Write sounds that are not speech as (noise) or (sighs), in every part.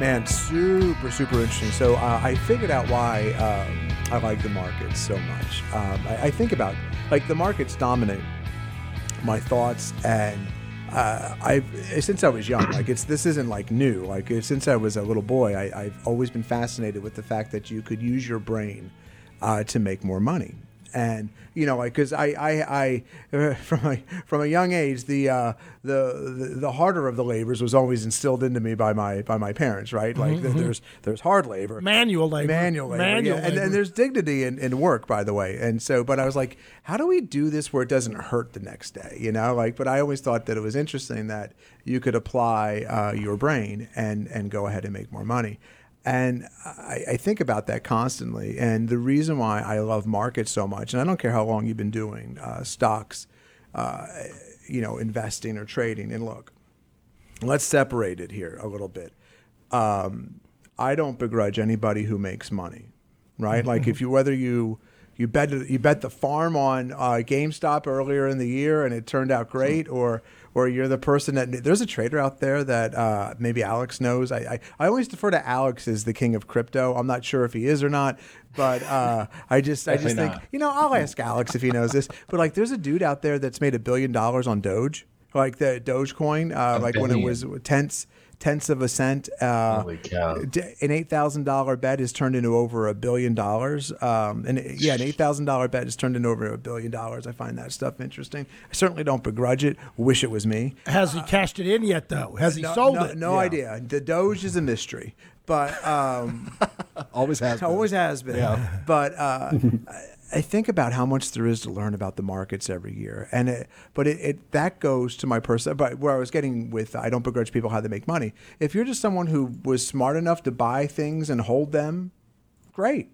Man, super, super interesting. So uh, I figured out why um, I like the markets so much. Um, I, I think about like the markets dominate my thoughts, and uh, I've since I was young. Like it's this isn't like new. Like since I was a little boy, I, I've always been fascinated with the fact that you could use your brain uh, to make more money. And you know, like, because I, I, I (laughs) from a from a young age, the, uh, the the the harder of the labors was always instilled into me by my by my parents, right? Like, there's there's hard labor, Manual labor. manual labor, Manual yeah. and, and there's dignity in, in work, by the way. And so, but I was like, how do we do this where it doesn't hurt the next day? You know, like, but I always thought that it was interesting that you could apply uh, your brain and and go ahead and make more money. And I, I think about that constantly. And the reason why I love markets so much, and I don't care how long you've been doing uh, stocks, uh, you know, investing or trading. And look, let's separate it here a little bit. Um, I don't begrudge anybody who makes money, right? Like if you whether you you bet you bet the farm on uh, GameStop earlier in the year and it turned out great, or or you're the person that there's a trader out there that uh, maybe Alex knows. I, I I always defer to Alex as the king of crypto. I'm not sure if he is or not, but uh, I just I just think not. you know I'll ask Alex if he knows this. But like there's a dude out there that's made a billion dollars on Doge, like the Dogecoin, uh, like when it was tenths tenths of a cent. Uh, Holy cow. d- an eight thousand dollar bet is turned into over a billion dollars. Um, and it- yeah, an eight thousand dollar bet is turned into over a billion dollars. I find that stuff interesting. I certainly don't begrudge it. Wish it was me. Has he cashed it in yet, though? Has he No, sold no, it? No Yeah. idea. The Doge is a mystery, but um, (laughs) Always has. Been. always has been. Yeah. But uh, (laughs) I- think about how much there is to learn about the markets every year, and it, but it, it that goes to my person. But where I was getting with, I don't begrudge people how they make money. If you're just someone who was smart enough to buy things and hold them, great.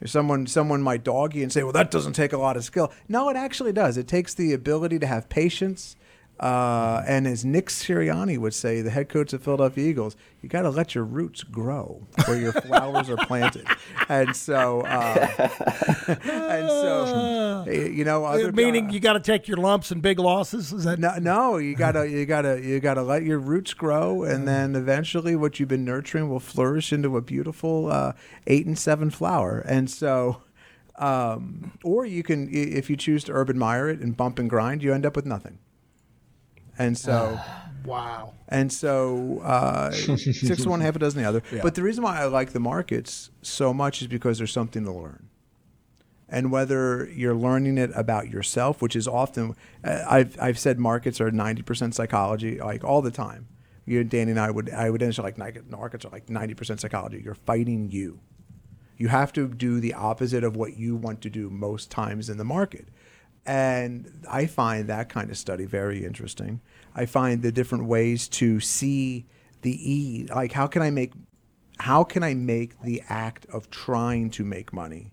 If someone someone might dog you and say, "Well, that doesn't take a lot of skill." No, it actually does. It takes the ability to have patience. Uh, and as Nick Sirianni would say, the head coach of Philadelphia Eagles, you got to let your roots grow where your flowers are planted. (laughs) And so, uh, (laughs) and so, (laughs) you know, other, Meaning you got to take your lumps and big losses. Is that no, no, you gotta, you gotta, you gotta let your roots grow, and then eventually, what you've been nurturing will flourish into a beautiful uh, eight and seven flower. And so, um, or you can, if you choose to urban mire it and bump and grind, you end up with nothing. And so, (sighs) wow? and so, uh, (laughs) six of one, half a dozen the other. But the reason why I like the markets so much is because there's something to learn and whether you're learning it about yourself, which is often uh, I've I've said markets are ninety percent psychology, like all the time. You, Danny, and I would I would answer like "Ni- markets are like ninety percent psychology. You're fighting you. You have to do the opposite of what you want to do most times in the market. And I find that kind of study very interesting. I find the different ways to see the E, like how can I make how can I make the act of trying to make money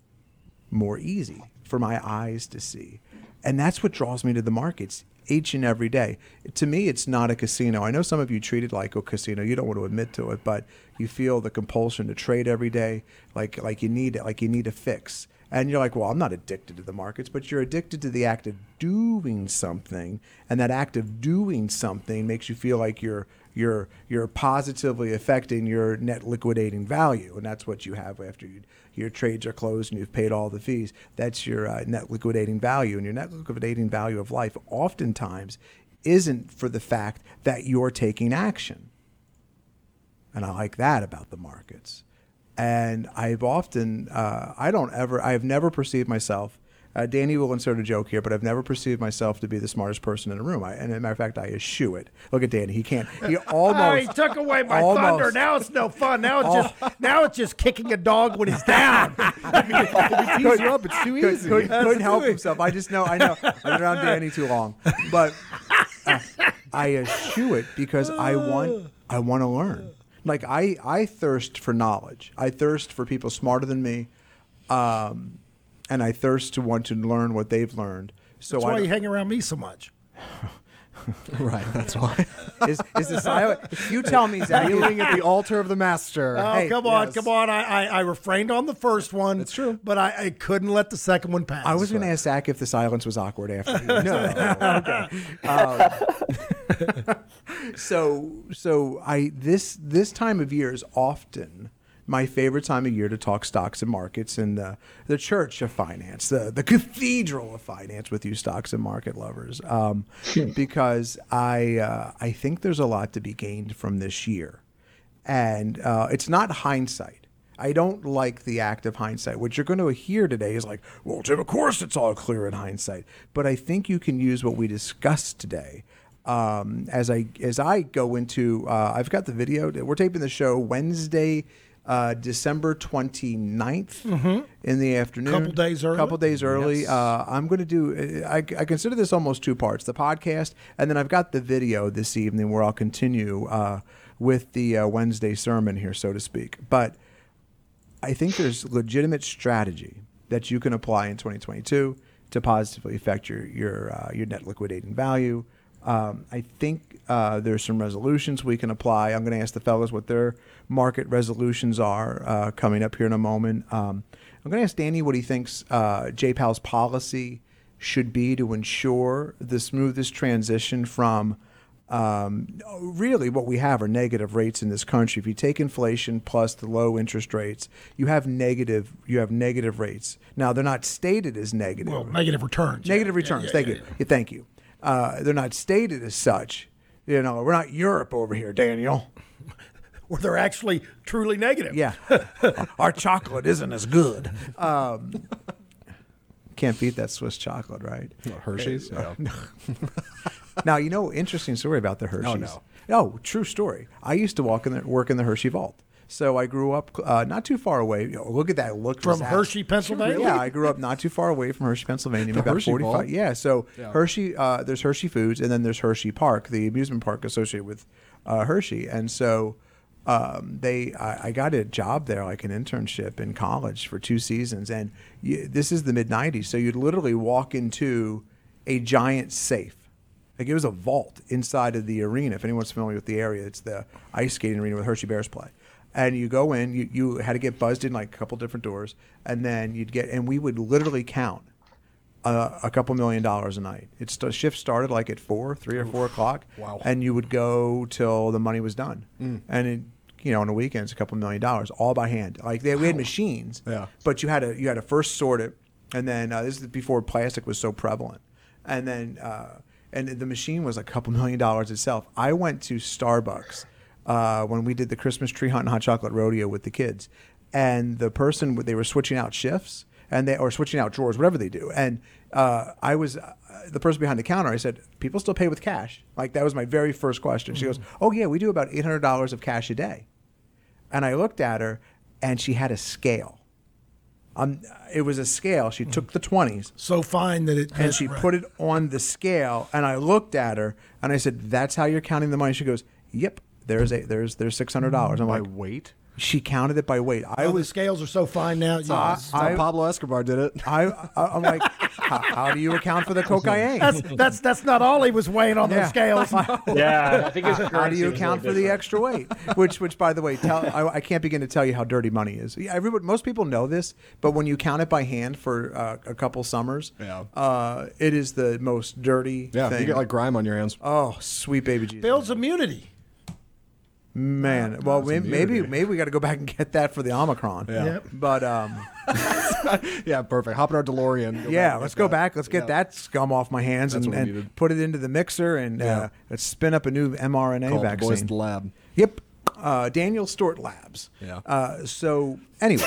more easy for my eyes to see. And that's what draws me to the markets each and every day. To me, it's not a casino. I know some of you treat it like a casino. You don't want to admit to it, but you feel the compulsion to trade every day, like like you need it, like you need a fix. And you're like, well, I'm not addicted to the markets, but you're addicted to the act of doing something, and that act of doing something makes you feel like you're you're you're positively affecting your net liquidating value, and that's what you have after you, your trades are closed and you've paid all the fees. That's your uh, net liquidating value, and your net liquidating value of life oftentimes isn't for the fact that you're taking action. And I like that about the markets. And I've often, uh, I don't ever, I have never perceived myself. Uh, Danny will insert a joke here, but I've never perceived myself to be the smartest person in the room. I, and as a matter of fact, I eschew it. Look at Danny; he can't. He (laughs) almost. Oh, he took away my almost- thunder. Now it's no fun. Now it's just (laughs) now it's just kicking a dog when he's down. (laughs) Tease you up. It's too Could, easy. could, couldn't help himself. I just know. I know. I've been around Danny too long, but uh, I eschew it because I want. I want to learn. Like I, I thirst for knowledge. I thirst for people smarter than me, um, and I thirst to want to learn what they've learned. So That's I why you don't- hang around me so much. (laughs) (laughs) right. That's why. (laughs) is is the silent. You tell me, Zach. Kneeling at the altar of the master. Oh, Hey, come on, yes. come on. I, I, I refrained on the first one. That's true. But I, I couldn't let the second one pass. I was going to ask Zach if the silence was awkward after. (laughs) No. okay. Um, so so I this this time of year is often my favorite time of year to talk stocks and markets and the the church of finance, the the cathedral of finance with you stocks and market lovers, um, because I uh, I think there's a lot to be gained from this year, and uh, it's not hindsight. I don't like the act of hindsight. What you're going to hear today is like, well, Jim, of course it's all clear in hindsight. But I think you can use what we discussed today um, as I as I go into. Uh, I've got the video. We're taping the show Wednesday, uh, December 29th in the afternoon. A couple days early. A couple days early. Uh, I'm going to do. I, I consider this almost two parts: the podcast, and then I've got the video this evening where I'll continue uh, with the uh, Wednesday sermon here, so to speak. But I think there's legitimate strategy that you can apply in 2022 to positively affect your your uh, your net liquidating value. Um, I think uh, there's some resolutions we can apply. I'm going to ask the fellows what their market resolutions are uh, coming up here in a moment. Um, I'm going to ask Danny what he thinks uh, J-Pow's policy should be to ensure the smoothest transition from um, really what we have are negative rates in this country. If you take inflation plus the low interest rates, you have negative you have negative rates. Now they're not stated as negative. Well, negative returns. negative Yeah, returns. yeah, thank yeah, you. Yeah, thank you. Uh, they're not stated as such. You know, we're not Europe over here, Daniel. (laughs) Where they're actually truly negative. Yeah, (laughs) our chocolate isn't as good. Um, (laughs) can't beat that Swiss chocolate, right? Hershey's. Uh, Yeah. now you know interesting story about the Hershey's. Oh, no. Oh, true story. I used to walk in the work in the Hershey vault. So I grew up uh, not too far away. You know, look at that look From Zach. Hershey, Pennsylvania? Yeah, I grew up not too far away from Hershey, Pennsylvania. about Hershey forty-five. Vault? Yeah, so Yeah. Hershey. Uh, there's Hershey Foods, and then there's Hershey Park, the amusement park associated with uh, Hershey. And so um, they, I, I got a job there, like an internship in college for two seasons. And you, this is the mid '90s, so you'd literally walk into a giant safe. Like it was a vault inside of the arena. If anyone's familiar with the area, it's the ice skating arena where Hershey Bears play. And you go in, you, you had to get buzzed in like a couple different doors, and then you'd get, and we would literally count uh, a couple million dollars a night. It's the shift started like at four, three or four o'clock. Wow. And you would go till the money was done. And it, you know, on the weekends, a couple million dollars, all by hand. Like they, we had machines, Yeah. but you had to you had to first sort it, and then uh, this is before plastic was so prevalent, and then uh, and the machine was a couple million dollars itself. I went to Starbucks uh, when we did the Christmas tree hunt and hot chocolate rodeo with the kids, and the person they were switching out shifts and they or switching out drawers, whatever they do, and uh, I was. Uh, the person behind the counter, I said, "People still pay with cash." Like that was my very first question. She goes, "Oh yeah, we do about eight hundred dollars of cash a day." And I looked at her, and she had a scale. Um, it was a scale. She took the twenties So fine that it. and she put it on the scale. And I looked at her, and I said, "That's how you're counting the money." She goes, "Yep." There's a there's there's six hundred dollars. I'm By like, weight. She counted it by weight. I Oh, the scales are so fine now. you- I- That's how Pablo Escobar did it. I, I I'm like, (laughs) how, how do you account for the cocaine? that's that's that's not all he was weighing on Yeah. those scales. (laughs) Yeah, I think his How do you account for little the extra weight? (laughs) Which, which, by the way, tell I, I can't begin to tell you how dirty money is. Yeah, everybody, most people know this, but when you count it by hand for uh, a couple summers, Yeah. uh, it is the most dirty. Yeah, thing. you get like grime on your hands. oh, sweet baby Jesus, Builds immunity. Man. Well, That's maybe maybe, we got to go back and get that for the Omicron. Yeah. Yep. But um, (laughs) Yeah, perfect. Hop in our DeLorean. yeah, back let's go that. back. Let's get Yeah. that scum off my hands That's and, what we and needed. put it into the mixer and uh, Yeah. let's spin up a new mRNA Call the vaccine. boys at the lab. Yep. Uh, Daniel Stort Labs. Yeah. Uh, so anyway,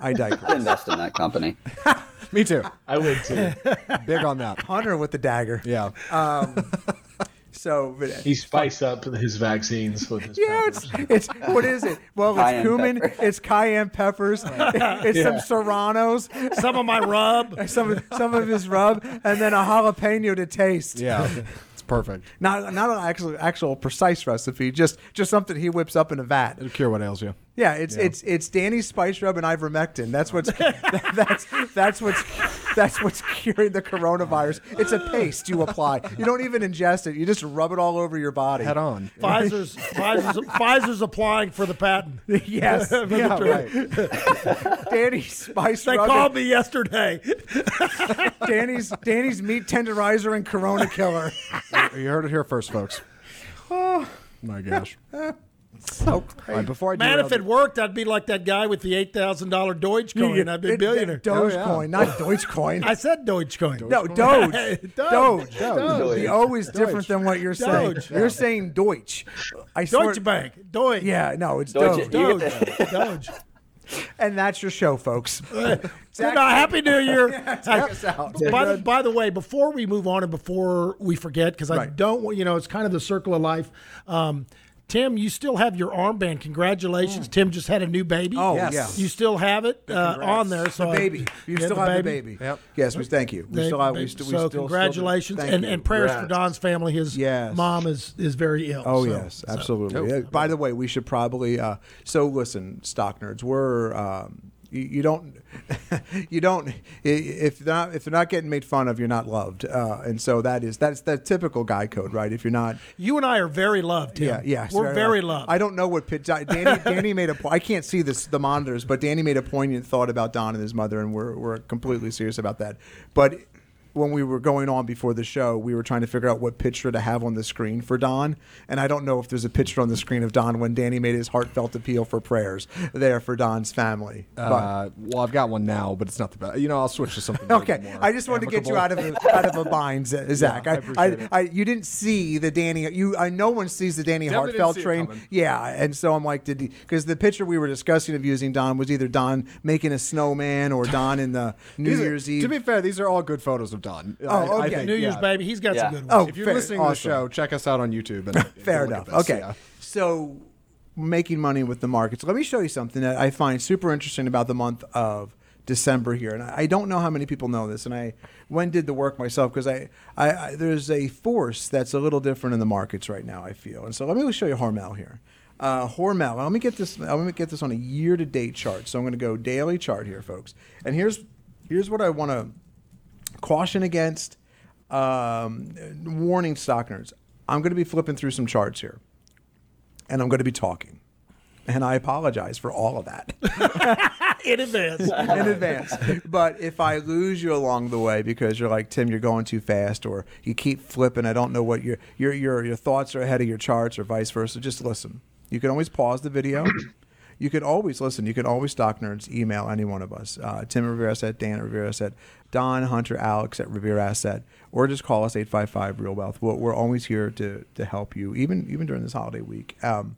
I digress. invest in that company. (laughs) Me too. I would too. Big on that. Hunter with the dagger. Yeah. So but- uh, He spice up his vaccines with his yeah, peppers. it's it's what is it? Well, it's Cayenne cumin, pepper. it's cayenne peppers, (laughs) it's some serranos, Some of my rub. (laughs) some of, some of his rub, and then a jalapeno to taste. Yeah. (laughs) It's perfect. Not not an actual actual precise recipe, just just something he whips up in a vat. It'll cure what ails you. Yeah, it's it's it's Danny's spice rub and ivermectin. That's what's (laughs) that's that's what's that's what's curing the coronavirus. It's a paste you apply. You don't even ingest it. You just rub it all over your body. Head on. Pfizer's Pfizer's Pfizer's applying for the patent. (laughs) Yes. (laughs) yeah, right. Danny's spice They rub. called me yesterday. Danny's Danny's meat tenderizer and Corona killer. You heard it here first, folks. Oh my gosh. So All right, before I do Man, if it worked, I'd be like that guy with the eight thousand dollar Deutsche Dogecoin. I'd be a billionaire. Dogecoin, yeah. not Dogecoin. (laughs) I said Dogecoin. no, (laughs) Doge. Doge. Doge. Doge. The O is different than what you're saying. Doge. You're saying Deutsch. I swear. Deutsche Bank. Doge. Yeah, no, it's Deutsche- Doge. you Doge. Doge. And that's your show, folks. (laughs) Good night. Happy New Year. Take us out. by, the, by the way, before we move on and before we forget, because I Right. don't want, you know, it's kind of the circle of life. Um, Tim, you still have your armband. Congratulations. Tim just had a new baby. Oh, Yes. yeah. You still have it uh, on there. So the baby. You, have still have the baby. Yep. Yes, we thank you. We They- still have. We still. We so still, still do. congratulations Thank and, you. and prayers for Don's family. His Yes. mom is is very ill. Oh so- yes, so- absolutely. Yeah, By the way, we should probably. Uh, so listen, stock nerds, we're. Um, you, you don't, (laughs) you don't. If they're not, if they're not getting made fun of, you're not loved, uh, and so that is that's the typical guy code, right? If you're not, You and I are very loved. Tim. yeah, yeah, we're very loved. I don't know what pit. Danny, (laughs) Danny made a. po- I can't see this the monitors, but Danny made a poignant thought about Don and his mother, and we're we're completely serious about that. But when we were going on before the show, we were trying to figure out what picture to have on the screen for Don, and I don't know if there's a picture on the screen of Don when Danny made his heartfelt appeal for prayers there for Don's family. But- Uh, well, I've got one now, but it's not the best. You know, I'll switch to something. Okay, I just wanted to get you out of a, out of a bind, Z- Zach. I I, appreciate I, it. I, you didn't see the Danny. You, I no one sees the Danny Definitely didn't Hartfeld see it train. Yeah, and so I'm like, did because the picture we were discussing of using Don was either Don making a snowman or Don in the (laughs) New are- Year's Eve. To be fair, these are all good photos of Don. Oh, okay. New Year's yeah. baby. He's got Yeah. some good ones. oh, If you're fair, listening to the show, check us out on YouTube. And Fair enough. Okay. yeah. So, making money with the markets. Let me show you something that I find super interesting about the month of December here. And I I don't know how many people know this. And I when did the work myself because I, I, I there's a force that's a little different in the markets right now. I feel. And so let me show you Hormel here. Uh, Hormel. Let me get this. Let me get this on a year-to-date chart. So I'm going to go daily chart here, folks. And here's here's what I want to caution against. Um, warning stock nerds. I'm going to be flipping through some charts here, and I'm going to be talking, and I apologize for all of that (laughs) in advance. in advance. But if I lose you along the way because you're like Tim, you're going too fast, or you keep flipping, I don't know what your your your your thoughts are ahead of your charts, or vice versa. Just listen. You can always pause the video. You can always listen. You can always stock nerds email any one of us. Uh, Tim Revere Asset, Dan Revere Asset, Don Hunter Alex at Revere Asset, or just call us 855 Real Wealth. We're, we're always here to to help you, even even during this holiday week. Um,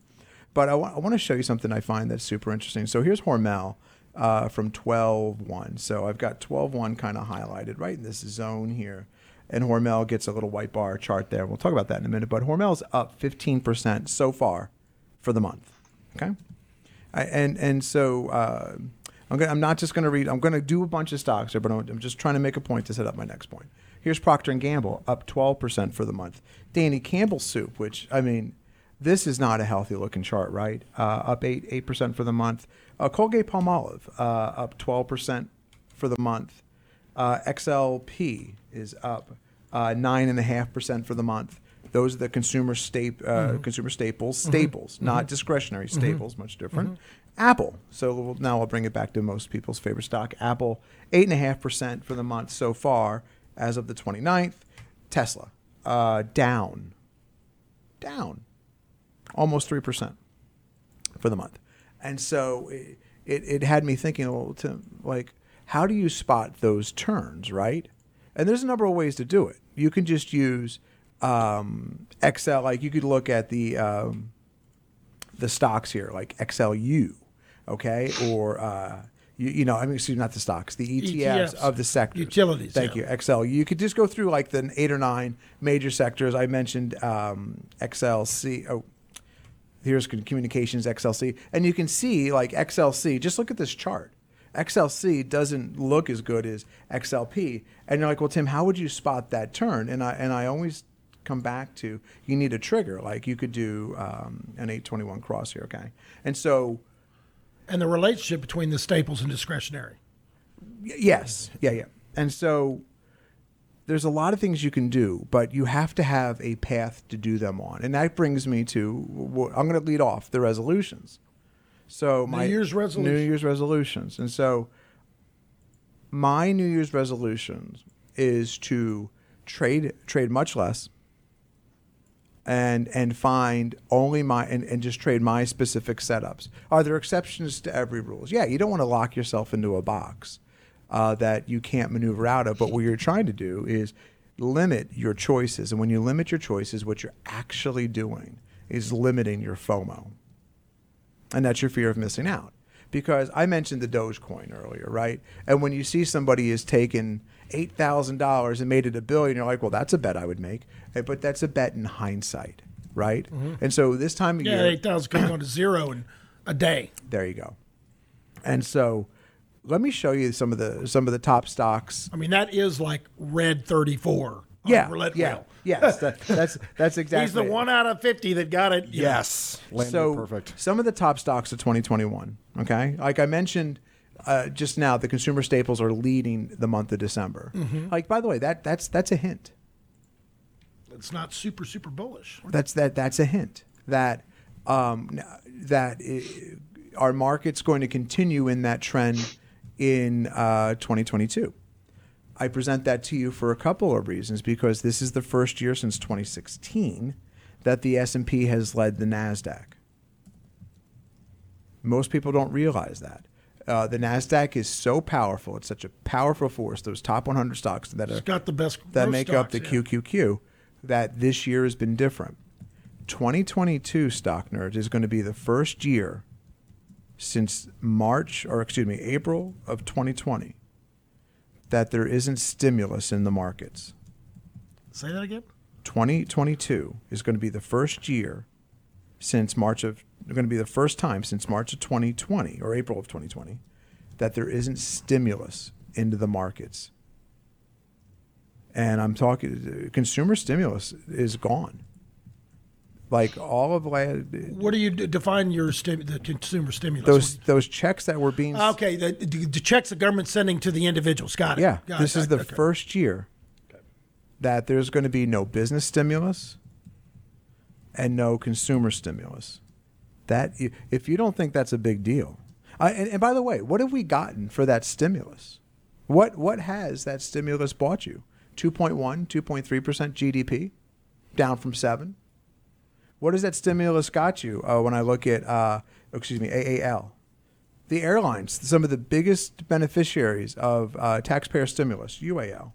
but I want to show you something I find that's super interesting. So here's Hormel uh, from 12.1. So I've got 12.1 kind of highlighted right in this zone here. And Hormel gets a little white bar chart there. We'll talk about that in a minute. But Hormel's up 15% so far for the month. Okay? I, and and so uh, I'm, gonna, I'm not just going to read. I'm going to do a bunch of stocks here, but I'm, I'm just trying to make a point to set up my next point. Here's Procter and Gamble up 12% for the month. Danny Campbell Soup, which I mean, This is not a healthy looking chart, right? Uh, up eight eight percent for the month. Uh, Colgate Palmolive uh, up twelve percent for the month. Uh, XLP is up uh, nine and a half percent for the month. Those are the consumer staple uh, mm-hmm. consumer staples, mm-hmm. staples, mm-hmm. not discretionary staples, much different. Apple. So we'll, now I'll bring it back to most people's favorite stock. Apple, eight and a half percent for the month so far, as of the 29th. Tesla, uh, down, down, almost three percent for the month. And so it, it, it had me thinking, well, to, like, how do you spot those turns, right? And there's a number of ways to do it. You can just use um, Excel, like you could look at the um, the stocks here, like XLU, okay, or uh, you, you know, I mean, excuse me, not the stocks, the ETFs, ETFs. of the sector, Utilities, Thank yeah. you, XL. You could just go through like the eight or nine major sectors. I mentioned um, XLC. Oh, here's communications XLC, and you can see like XLC. Just look at this chart. XLC doesn't look as good as XLP, and you're like, well, Tim, how would you spot that turn? And I and I always come back to you need a trigger. Like you could do um, an 821 cross here, okay? And so And the relationship between the staples and discretionary. Y- Yes. Yeah, yeah. And so there's a lot of things you can do, but you have to have a path to do them on. And that brings me to I'm going to lead off the resolutions. So my New Year's New. Year's resolutions. And so my New Year's resolutions is to trade trade much less and and find only my and, and just trade my specific setups. Are there exceptions to every rules? Yeah, you don't want to lock yourself into a box uh, that you can't maneuver out of. But what you're trying to do is limit your choices. And when you limit your choices, what you're actually doing is limiting your FOMO. And that's your fear of missing out. Because I mentioned the Dogecoin earlier, right? And when you see somebody is taken eight thousand dollars and made it a billion, you're like, well, that's a bet I would make. Eh, But that's a bet in hindsight, right? And so this time of Yeah, year, eight thousand could go to zero in a day. there you go. And so let me show you some of the some of the top stocks. I mean, that is like red thirty four. Yeah, roulette yeah, wheel. yes, that, that's (laughs) that's exactly. He's the it. one out of fifty that got it. you. Yes. So perfect. some of the top stocks of 2021 okay like i mentioned uh, just now the consumer staples are leading the month of december. Mm-hmm. like by the way that that's that's a hint. It's not super super bullish. that's that that's a hint that um, that i our market's going to continue in that trend in uh, 2022 i present that to you for a couple of reasons because this is the first year since 2016 that the s&p has led the nasdaq. Most people don't realize that uh, the nasdaq is so powerful it's such a powerful force those top 100 stocks that are got the best that make up the yeah. QQQ that this year has been different. 2022 stock nerds is going to be the first year since March or excuse me April of 2020 that there isn't stimulus in the markets. Say that again. 2022 is going to be the first year since March of going to be the first time since March of 2020 or April of 2020 that there isn't stimulus into the markets. And I'm talking consumer stimulus is gone. Like all of What do you define your stim- the consumer stimulus? those those checks that were being Okay, the, the, the checks the government's sending to the individuals. Got it. Yeah, Got this it. is the Okay. first year that there's going to be no business stimulus and no consumer stimulus. That if you don't think that's a big deal, I, and, and by the way, what have we gotten for that stimulus? What what has that stimulus bought you? 2.1, 2.3 percent GDP, down from seven. What has that stimulus got you? Uh, when I look at, uh, excuse me, AAL, the airlines, some of the biggest beneficiaries of uh, taxpayer stimulus, UAL,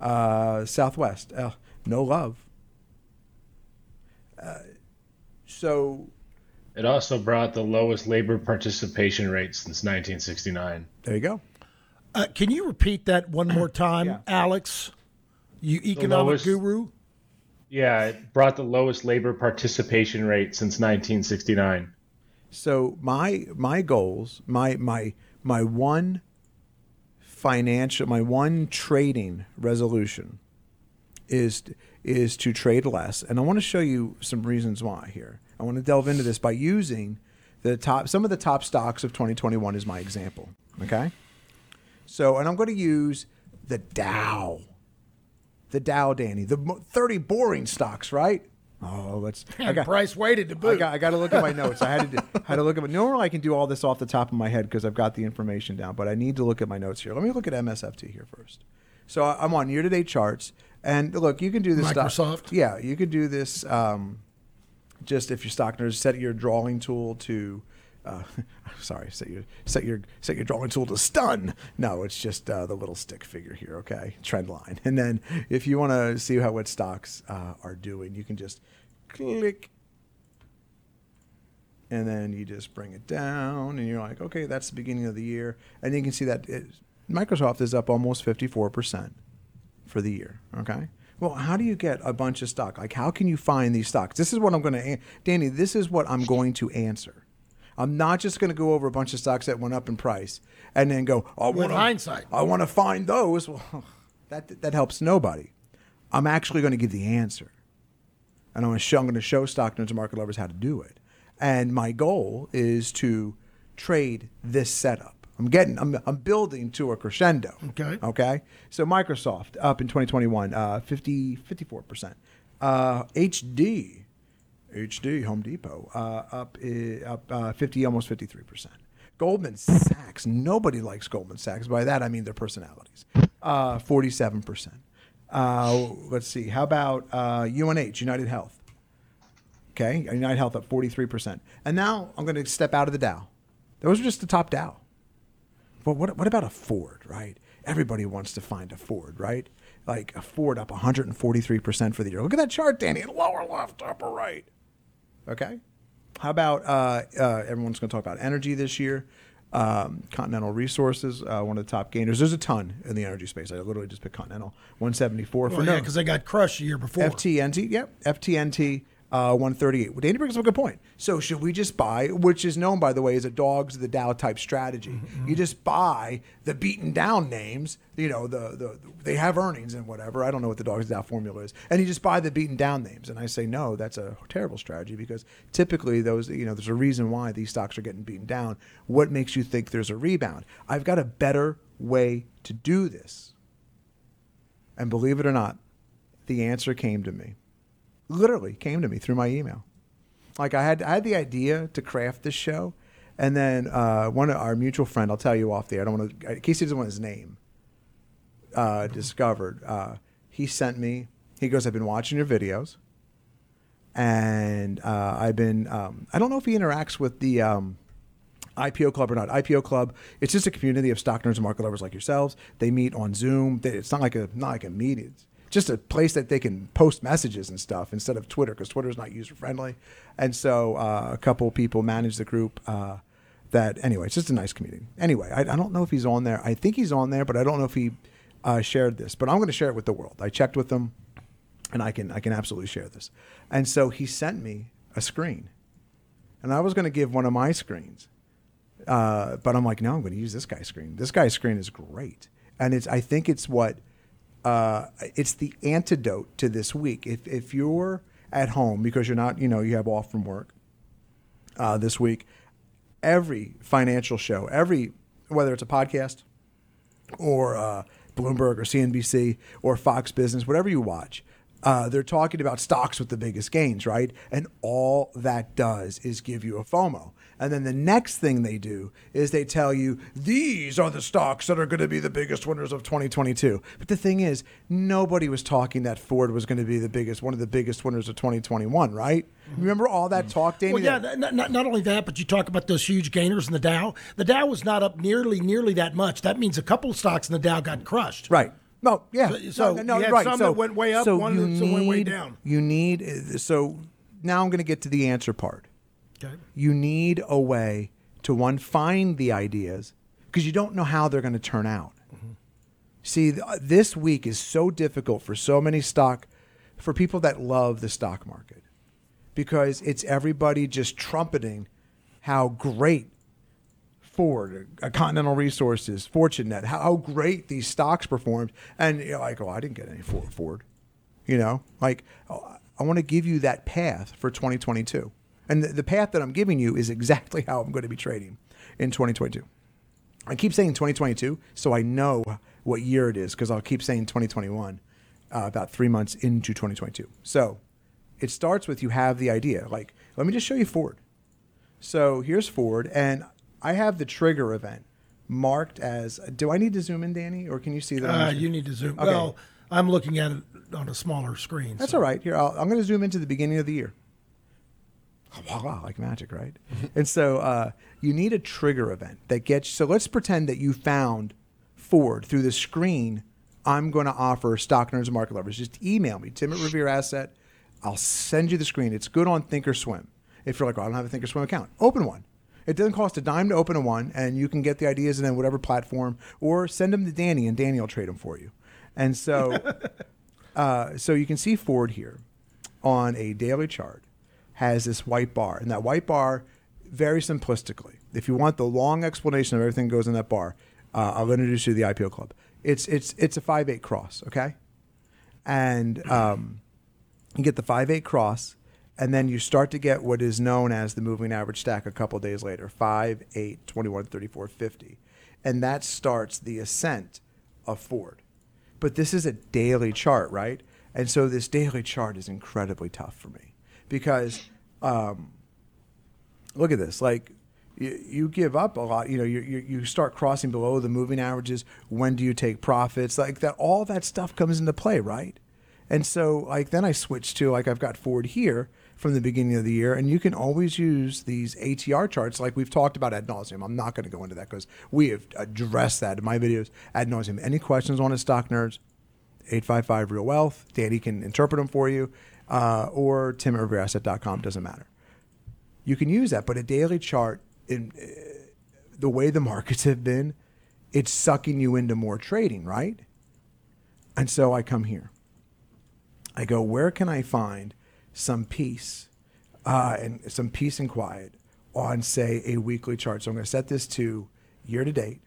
uh, Southwest, uh, no love. Uh, so It also brought the lowest labor participation rate since 1969. there you go. Uh, can you repeat that one more time, Yeah. Alex? You economic lowest- guru. Yeah, it brought the lowest labor participation rate since 1969. So my my goals, my my my one financial, my one trading resolution is is to trade less, and I want to show you some reasons why here. I want to delve into this by using the top some of the top stocks of 2021 as my example. Okay, so and I'm going to use the Dow, the Dow, Danny, the 30 boring stocks, right? Oh, let's. (laughs) I got, Price weighted to I got, I got to look at my notes. I had to do, (laughs) had to look at my. Normally, I can do all this off the top of my head because I've got the information down. But I need to look at my notes here. Let me look at MSFT here first. So I'm on year-to-date charts, and look, you can do this. stuff- Microsoft. yeah, you could do this. Um, just if you're stock nerds, set your drawing tool to. Uh, (laughs) sorry, set your set your set your drawing tool to stun. No, it's just uh, the little stick figure here. Okay, trend line, and then if you want to see how what stocks uh, are doing, you can just click and then you just bring it down and you're like okay that's the beginning of the year and you can see that it, microsoft is up almost 54% for the year okay well how do you get a bunch of stock like how can you find these stocks this is what i'm going to danny this is what i'm going to answer i'm not just going to go over a bunch of stocks that went up in price and then go oh, I With wanna- hindsight. i want to find those well (laughs) that, that helps nobody i'm actually going to give the answer and I'm going to show, I'm going to show stock nerds and market lovers how to do it. And my goal is to trade this setup. I'm getting, I'm, I'm building to a crescendo. Okay. Okay. So Microsoft up in 2021, uh, 50, 54%. Uh, HD, HD, Home Depot, uh, up, i- up uh, 50, almost 53%. Goldman Sachs, nobody likes Goldman Sachs. By that, I mean their personalities. Uh, 47%. Uh, let's see. How about uh, UNH, United Health? Okay, United Health up 43%. And now I'm going to step out of the Dow. Those are just the top Dow. But what, what about a Ford, right? Everybody wants to find a Ford, right? Like a Ford up 143% for the year. Look at that chart, Danny. Lower left, upper right. Okay. How about uh, uh, everyone's going to talk about energy this year? Um, Continental Resources, uh, one of the top gainers. There's a ton in the energy space. I literally just picked Continental, 174 for Well, no. yeah, because they got crushed a year before. FTNT, yep, FTNT, uh, 138. Well, Danny brings up a good point. So should we just buy, which is known by the way as a dogs of the Dow type strategy? Mm-hmm. You just buy the beaten down names. You know, the, the they have earnings and whatever. I don't know what the dogs of the Dow formula is, and you just buy the beaten down names. And I say no, that's a terrible strategy because typically those, you know, there's a reason why these stocks are getting beaten down. What makes you think there's a rebound? I've got a better way to do this. And believe it or not, the answer came to me. Literally came to me through my email. Like I had I had the idea to craft this show, and then uh, one of our mutual friend, I'll tell you off the air. I don't want to. Casey doesn't want his name uh, discovered. Uh, he sent me. He goes, "I've been watching your videos, and uh, I've been. Um, I don't know if he interacts with the." Um, IPO Club or not. IPO Club, it's just a community of stock nerds and market lovers like yourselves. They meet on Zoom. It's not like a not like a meeting. It's just a place that they can post messages and stuff instead of Twitter because Twitter is not user friendly. And so uh, a couple people manage the group. Uh, that anyway, it's just a nice community. Anyway, I, I don't know if he's on there. I think he's on there, but I don't know if he uh, shared this. But I'm going to share it with the world. I checked with them, and I can I can absolutely share this. And so he sent me a screen, and I was going to give one of my screens. Uh, but I'm like, no, I'm going to use this guy's screen. This guy's screen is great, and it's. I think it's what, uh, it's the antidote to this week. If if you're at home because you're not, you know, you have off from work uh, this week, every financial show, every whether it's a podcast or uh, Bloomberg or CNBC or Fox Business, whatever you watch, uh, they're talking about stocks with the biggest gains, right? And all that does is give you a FOMO. And then the next thing they do is they tell you these are the stocks that are going to be the biggest winners of 2022. But the thing is, nobody was talking that Ford was going to be the biggest, one of the biggest winners of 2021, right? Remember all that talk, Danny? Well, yeah, that- not, not, not only that, but you talk about those huge gainers in the Dow. The Dow was not up nearly, nearly that much. That means a couple of stocks in the Dow got crushed. Right. No, yeah. So- so no, no, you had right. some so, that went way up, so one that went way down. You need uh, so now I'm going to get to the answer part. Okay. You need a way to one find the ideas because you don't know how they're going to turn out. See, th- this week is so difficult for so many stock for people that love the stock market because it's everybody just trumpeting how great Ford, uh, Continental Resources, Fortinet, how, great these stocks performed. And you're like, oh, I didn't get any Ford. Ford. You know, like oh, I want to give you that path for 2022. And the, the path that I'm giving you is exactly (laughs) how I'm going to be trading in 2022. I keep saying 2022 so I know what year it is because I'll keep saying 2021 uh, about three months into 2022. So it starts with you have the idea. Like, let me just show you Ford. So here's Ford, and I have the trigger event marked as. Do I need to zoom in, Danny, or can you see that? Uh, you need to zoom. Okay. Well, I'm looking at it on a smaller screen. That's so- all right. Here, I'll, I'm going to zoom into the beginning of the year. Voila, like magic, right? and so uh, you need a trigger event that gets. So let's pretend that you found Ford through the screen. I'm going to offer stock nerds and market lovers. Just email me, Tim at Revere Asset. I'll send you the screen. It's good on Thinkorswim. If you're like, well, I don't have a Thinkorswim account, open one. It doesn't cost a dime to open a one, and you can get the ideas in whatever platform, or send them to Danny, and Danny will trade them for you. And so (laughs) uh, so you can see Ford here on a daily chart has this white bar, and that white bar, very simplistically, if you want the long explanation of everything that goes in that bar, uh, I'll introduce you to the IPO club. It's it's it's a five eight cross, okay, and um, you get the five eight cross, and then you start to get what is known as the moving average stack a couple days later 5 8 21 34 50 and that starts the ascent of ford. But this is a daily chart right? And so this daily chart is incredibly tough for me because um, look at this like you, you give up a lot you know you, you, you start crossing below the moving averages when do you take profits like that all that stuff comes into play right? And so like then i switch to like i've got ford here from the beginning of the year and you can always use these atr charts like we've talked about ad nauseum i'm not going to go into that because we have addressed that in my videos. Ad nauseum any questions on it stock nerds? 855 real wealth. Danny can interpret them for you uh, or tim doesn't matter you can use that but a daily chart in uh, the way the markets have been it's sucking you into more trading right and so i come here i go where can i find some peace uh, and some peace and quiet on say a weekly chart so i'm going to set this to year to date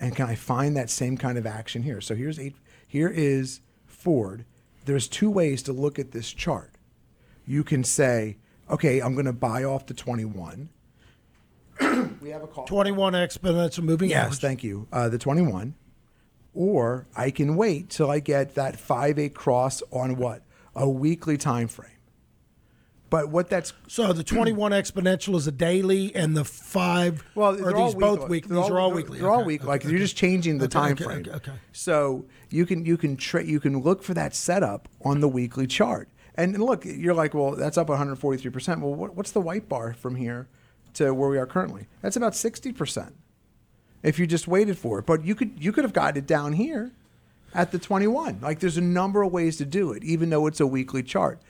and can I find that same kind of action here? So here's eight, here is Ford. There's two ways to look at this chart. You can say, okay, I'm going to buy off the 21. (clears throat) we have a call. 21 exponential moving Yes, average. thank you. Uh, the 21. Or I can wait till I get that 5 8 cross on what? A weekly time frame. But what that's So the 21 exponential is a daily, and the five Well, are these all both weekly. These are all weekly. They're all weekly. okay, Like okay. you're just changing the Okay, time frame. okay. So you can you can tra- you can look for that setup on the weekly chart. And and look, you're like, well, that's up 143 percent. Well, what, what's the white bar from here to where we are currently? That's about 60 percent. If you just waited for it, but you could you could have gotten it down here at the 21. Like there's a number of ways to do it, even though it's a weekly chart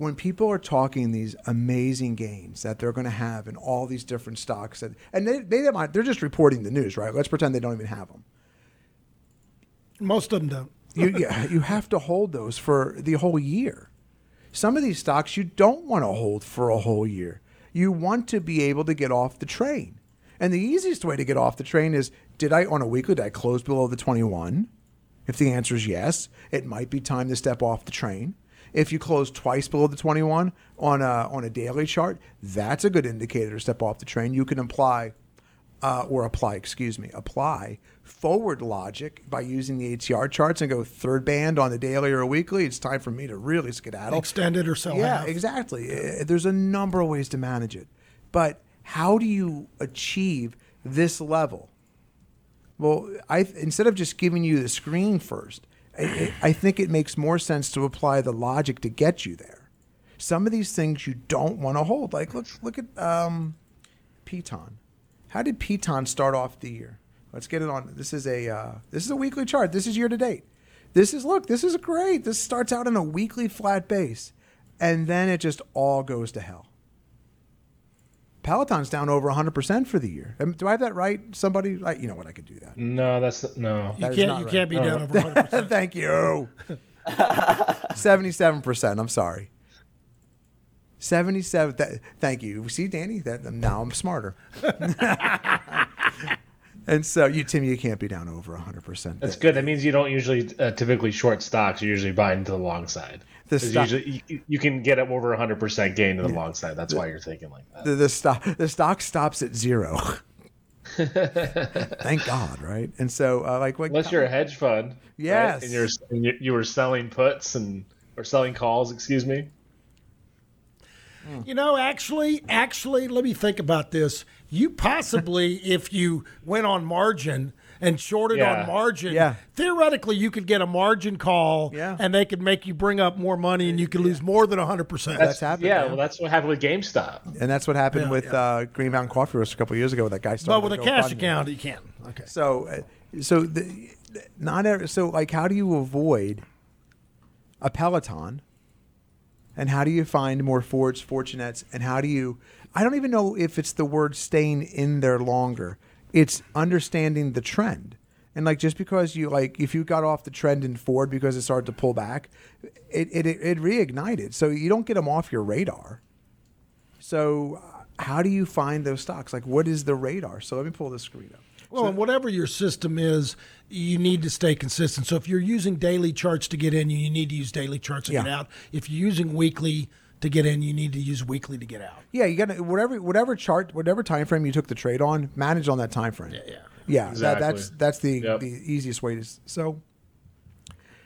when people are talking these amazing gains that they're going to have in all these different stocks, that, and they, they might, they're just reporting the news, right? Let's pretend they don't even have them. Most of them don't. You, yeah, you have to hold those for the whole year. Some of these stocks you don't want to hold for a whole year. You want to be able to get off the train. And the easiest way to get off the train is did I, on a weekly, did I close below the 21? If the answer is yes, it might be time to step off the train. If you close twice below the 21 on a, on a daily chart, that's a good indicator to step off the train. You can apply, uh, or apply, excuse me, apply forward logic by using the ATR charts and go third band on the daily or weekly. It's time for me to really skedaddle. Extend it or sell Yeah, half. exactly. Uh, There's a number of ways to manage it. But how do you achieve this level? Well, I instead of just giving you the screen first, I- think it makes more sense to apply the logic to get you there. Some of these things you don't want to hold. Like look look at um. How did Peloton start off the year? Let's get it on. This is a uh, this is a weekly chart. This is year to date. This is look. This is great. This starts out on a weekly flat base, and then it just all goes to hell. Peloton's down over 100% for the year. Um, Do I have that right? Somebody, I, you know what? I could do that. No, that's no. You is can't. You right. can't be down over 100%. (laughs) Thank you. (laughs) 77%. I'm sorry. 77. Th- thank you. See, Danny, that now I'm smarter. (laughs) and so you, Tim, you can't be down over 100%. That's good. That means you don't usually uh, typically short stocks. You're usually buying to the long side. The 'Cause stock- usually you, you can get up over 100% gain to the long side. That's why you're thinking like that. The, the stock the stock stops at zero. (laughs) Thank God, right? And so, uh, like, like Unless you're a hedge fund, right? Yes. and you're and you, you were selling puts and or selling calls, excuse me. You know, actually, actually, let me think about this. You possibly, if you went on margin and shorted Yeah. on margin, Yeah. theoretically, you could get a margin call, Yeah. and they could make you bring up more money, and you could lose more than hundred percent. That's happened. Yeah, yeah. well, that's what happened with GameStop. and that's what happened Yeah, with yeah. Uh, Green Mountain Coffee Roast a couple years ago. With that guy started But with a a cash GoFundMe. account, you can. Okay. So, uh, so the, not every, so like, how do you avoid a Peloton? And how do you find more Fords, Fortinets? And how do you? I don't even know if it's the word staying in there longer. It's understanding the trend. And like just because you like if you got off the trend in Ford because it started to pull back, it it, it, it reignited. So you don't get them off your radar. So uh, how do you find those stocks? Like what is the radar? So let me pull this screen up. Well, and whatever your system is, you need to stay consistent. So if you're using daily charts to get in, you need to use daily charts to get out. If you're using weekly to get in, you need to use weekly to get out. Yeah, you got to whatever whatever chart, whatever time frame you took the trade on, manage on that time frame. Yeah, yeah. yeah. That, that's that's the Yep. the easiest way to. So,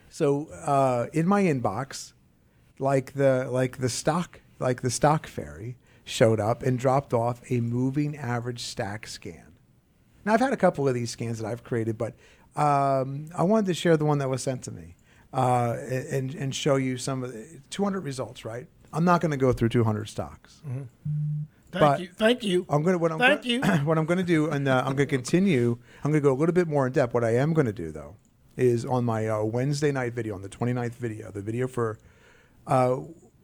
so uh, in my inbox, like the like the stock like the stock fairy showed up and dropped off a moving average stack scan. Now I've had a couple of these scans that I've created, but um, I wanted to share the one that was sent to me uh, and and show you some of the 200 results. Right, I'm not going to go through 200 stocks. Thank But you. Thank you. I'm gonna what I'm Thank gonna, you. (clears throat) what I'm going to do, and uh, I'm going to continue. I'm going to go a little bit more in depth. What I am going to do though is on my uh, Wednesday night video, on the 29th video, the video for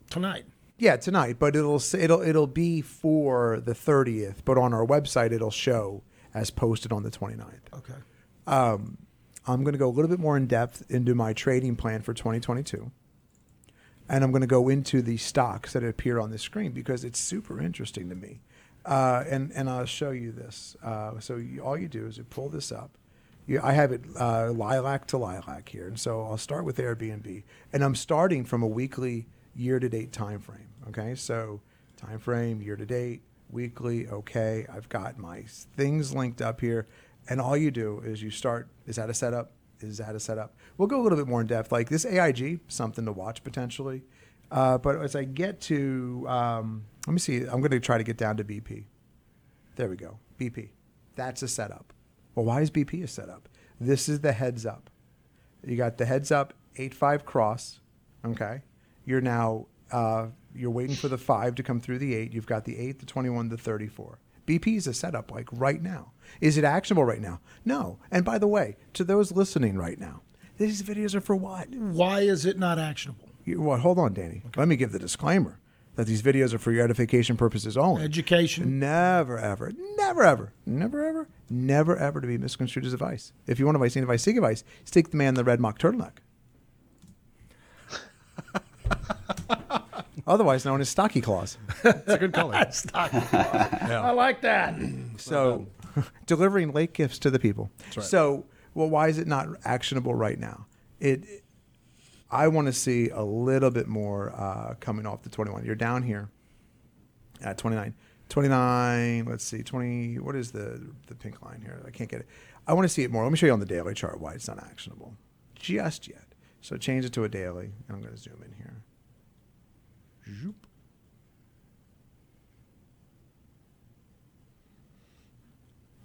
Tonight. yeah tonight, but it'll it'll it'll be for the 30th, but on our website it'll show as posted on the 29th. Okay. I'm going to go a little bit more in depth into my trading plan for 2022. And I'm going to go into the stocks that appear on the screen because it's super interesting to me. Uh, and, and I'll show you this. Uh, so you, all you do is you pull this up. You, I have it uh, lilac to lilac here. And so I'll start with Airbnb. And I'm starting from a weekly year to date time frame. Okay. So time frame, year to date, weekly. Okay. I've got my things linked up here. And all you do is you start. Is that a setup? Is that a setup? We'll go a little bit more in depth. Like this AIG, something to watch potentially. Uh, but as I get to, um, let me see. I'm going to try to get down to BP. There we go. BP. That's a setup. Well, why is BP a setup? This is the heads up. You got the heads up, eight five cross. Okay. You're now uh, you're waiting for the five to come through the eight. You've got the eight, the twenty-one, the thirty-four. BP is a setup like right now. Is it actionable right now? No. And by the way, to those listening right now, these videos are for what? Why is it not actionable? You, what? Hold on, Danny. Let me give the disclaimer that these videos are for your edification purposes only. Education. Never, ever, never, ever, never, ever, never, ever to be misconstrued as advice. If you want advice, any advice, seek advice. Stick the man in the red mock turtleneck. (laughs) Otherwise known as stocky Claus. (laughs) It's a good color. (laughs) Stocky Claus. I like that. (clears throat) So, (laughs) delivering late gifts to the people. So, well, why is it not actionable right now? It, I want to see a little bit more uh, coming off the 21. You're down here at 29. 29, let's see, 20, what is the, the pink line here? I can't get it. I want to see it more. Let me show you on the daily chart why it's not actionable just yet. So change it to a daily, and I'm going to zoom in here.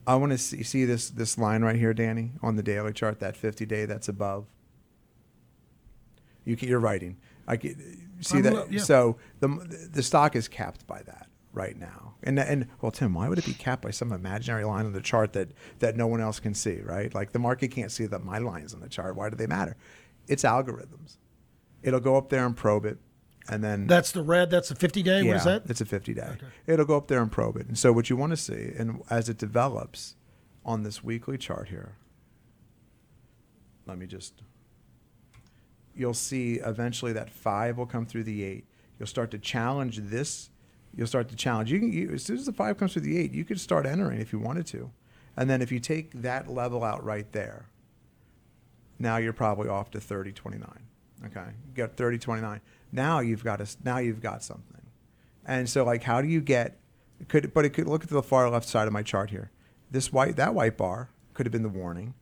I want to see, see this this line right here, Danny, on the daily chart, that 50 day that's above. You you're writing. I can, see I'm that. lo- yeah. So the the stock is capped by that right now. And and well, Tim, why would it be capped by some imaginary line on the chart that that no one else can see? Right? Like the market can't see that my lines on the chart. Why do they matter? It's algorithms. It'll go up there and probe it, and then That's the red. That's the 50 day. what is that? it's a 50 day. Okay. It'll go up there and probe it. And so what you want to see, and as it develops on this weekly chart here, let me just, you'll see eventually that five will come through the eight. You'll start to challenge this. You'll start to challenge. You can, you, as soon as the five comes through the eight, you could start entering if you wanted to. And then if you take that level out right there, now you're probably off to 30, 29. Okay. You got 30, 29. Now you've got a, now you've got something. And so like how do you get could but it could look at the far left side of my chart here. This white that white bar could have been the warning.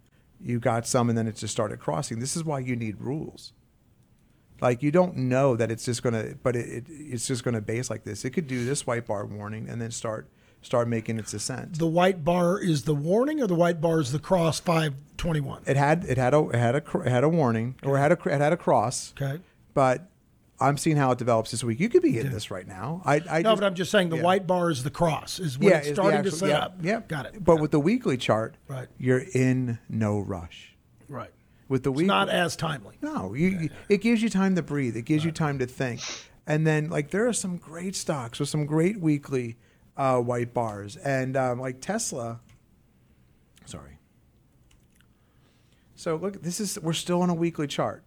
You got some and then it just started crossing. This is why you need rules. Like you don't know that it's just gonna, but it, it it's just gonna base like this. It could do this white bar warning and then start start making its ascent. The white bar is the warning, or the white bar is the cross five twenty one. It had it had a it had a cr- it had a warning or it had a cr- it had a cross. Okay. But I'm seeing how it develops this week. You could be hitting this right now. I, I No, just- but I'm just saying the yeah. white bar is the cross. Is when it's is starting actual- to set yeah, up. Yeah, Got it. But with the weekly chart, Right. you're in no rush. right. With the It's weekly, not as timely. No, you, you- it gives you time to breathe. It gives you time to think. And then, like, there are some great stocks with some great weekly uh, white bars. And, um, like, Tesla. Sorry. So, look, this is, we're still on a weekly chart.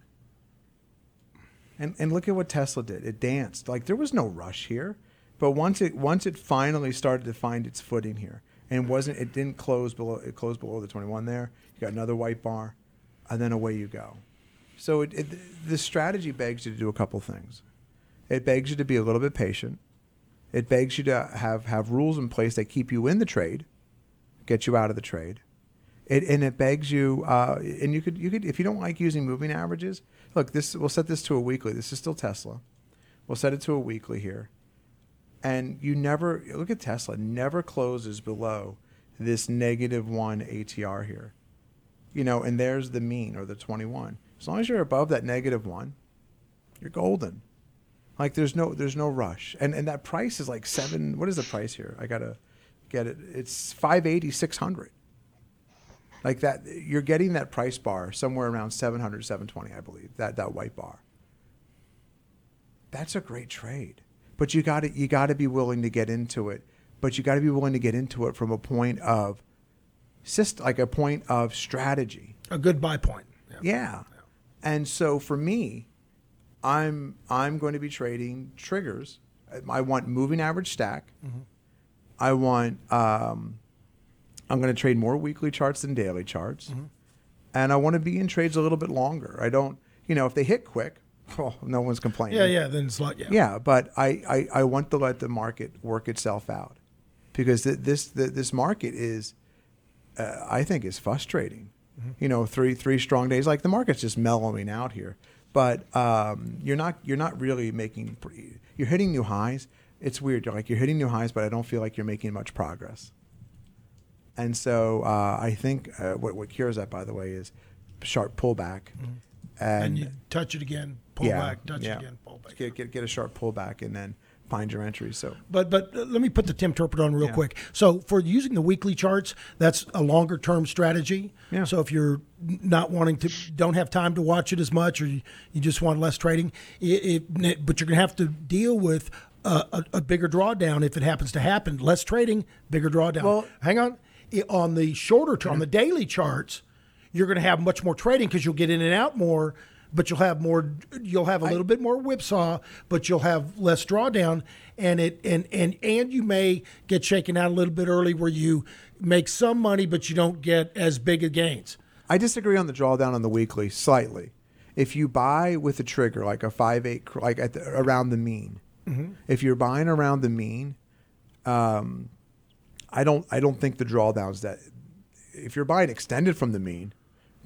And, and look at what Tesla did. It danced. Like, there was no rush here. But once it once it finally started to find its footing here, and wasn't it didn't close below it closed below the 21 there. You got another white bar, and then away you go. So it, it, the strategy begs you to do a couple things. It begs you to be a little bit patient. It begs you to have, have rules in place that keep you in the trade, get you out of the trade. It, and it begs you, uh, and you could you could if you don't like using moving averages, look this we'll set this to a weekly. This is still Tesla. We'll set it to a weekly here, and you never look at Tesla. Never closes below this negative one ATR here you know, and there's the mean or the 21. As long as you're above that negative one, you're golden. Like there's no there's no rush, and and that price is like seven. What is the price here? I gotta get it. It's 580, 600. Like that, you're getting that price bar somewhere around 700, 720, I believe. That that white bar. That's a great trade, but you got to you got to be willing to get into it. But you got to be willing to get into it from a point of, just like a point of strategy. A good buy point. Yeah. Yeah. And so for me, I'm I'm going to be trading triggers. I want moving average stack. I want um, I'm going to trade more weekly charts than daily charts, and I want to be in trades a little bit longer. I don't, you know, if they hit quick, oh, no one's complaining. Yeah, yeah. Then it's like yeah. Yeah, but I, I, I want to let the market work itself out because th- this th- this market is, uh, I think, is frustrating. You know, three three strong days, like the market's just mellowing out here. But um, you're not you're not really making you're hitting new highs. It's weird. You're like you're hitting new highs, but I don't feel like you're making much progress. And so uh, I think uh, what what cures that, by the way, is sharp pullback. And And, you touch it again, pull back, touch it again, pull back. Get, get, get a sharp pullback and then find your entry. So But but uh, let me put the Tim Turpin on real Yeah. quick. So for using the weekly charts, that's a longer term strategy. Yeah. So if you're not wanting to, don't have time to watch it as much, or you, you just want less trading, it, it, but you're going to have to deal with a, a, a bigger drawdown if it happens to happen. Less trading, bigger drawdown. Well- hang on. On the shorter term, on the daily charts, you're going to have much more trading because you'll get in and out more. But you'll have more. You'll have a little bit more whipsaw, but you'll have less drawdown, and it and and and you may get shaken out a little bit early where you make some money, but you don't get as big a gains. I disagree on the drawdown on the weekly slightly. If you buy with a trigger like a five eight, like at the, around the mean, if you're buying around the mean, um, I don't I don't think the drawdowns that if you're buying extended from the mean,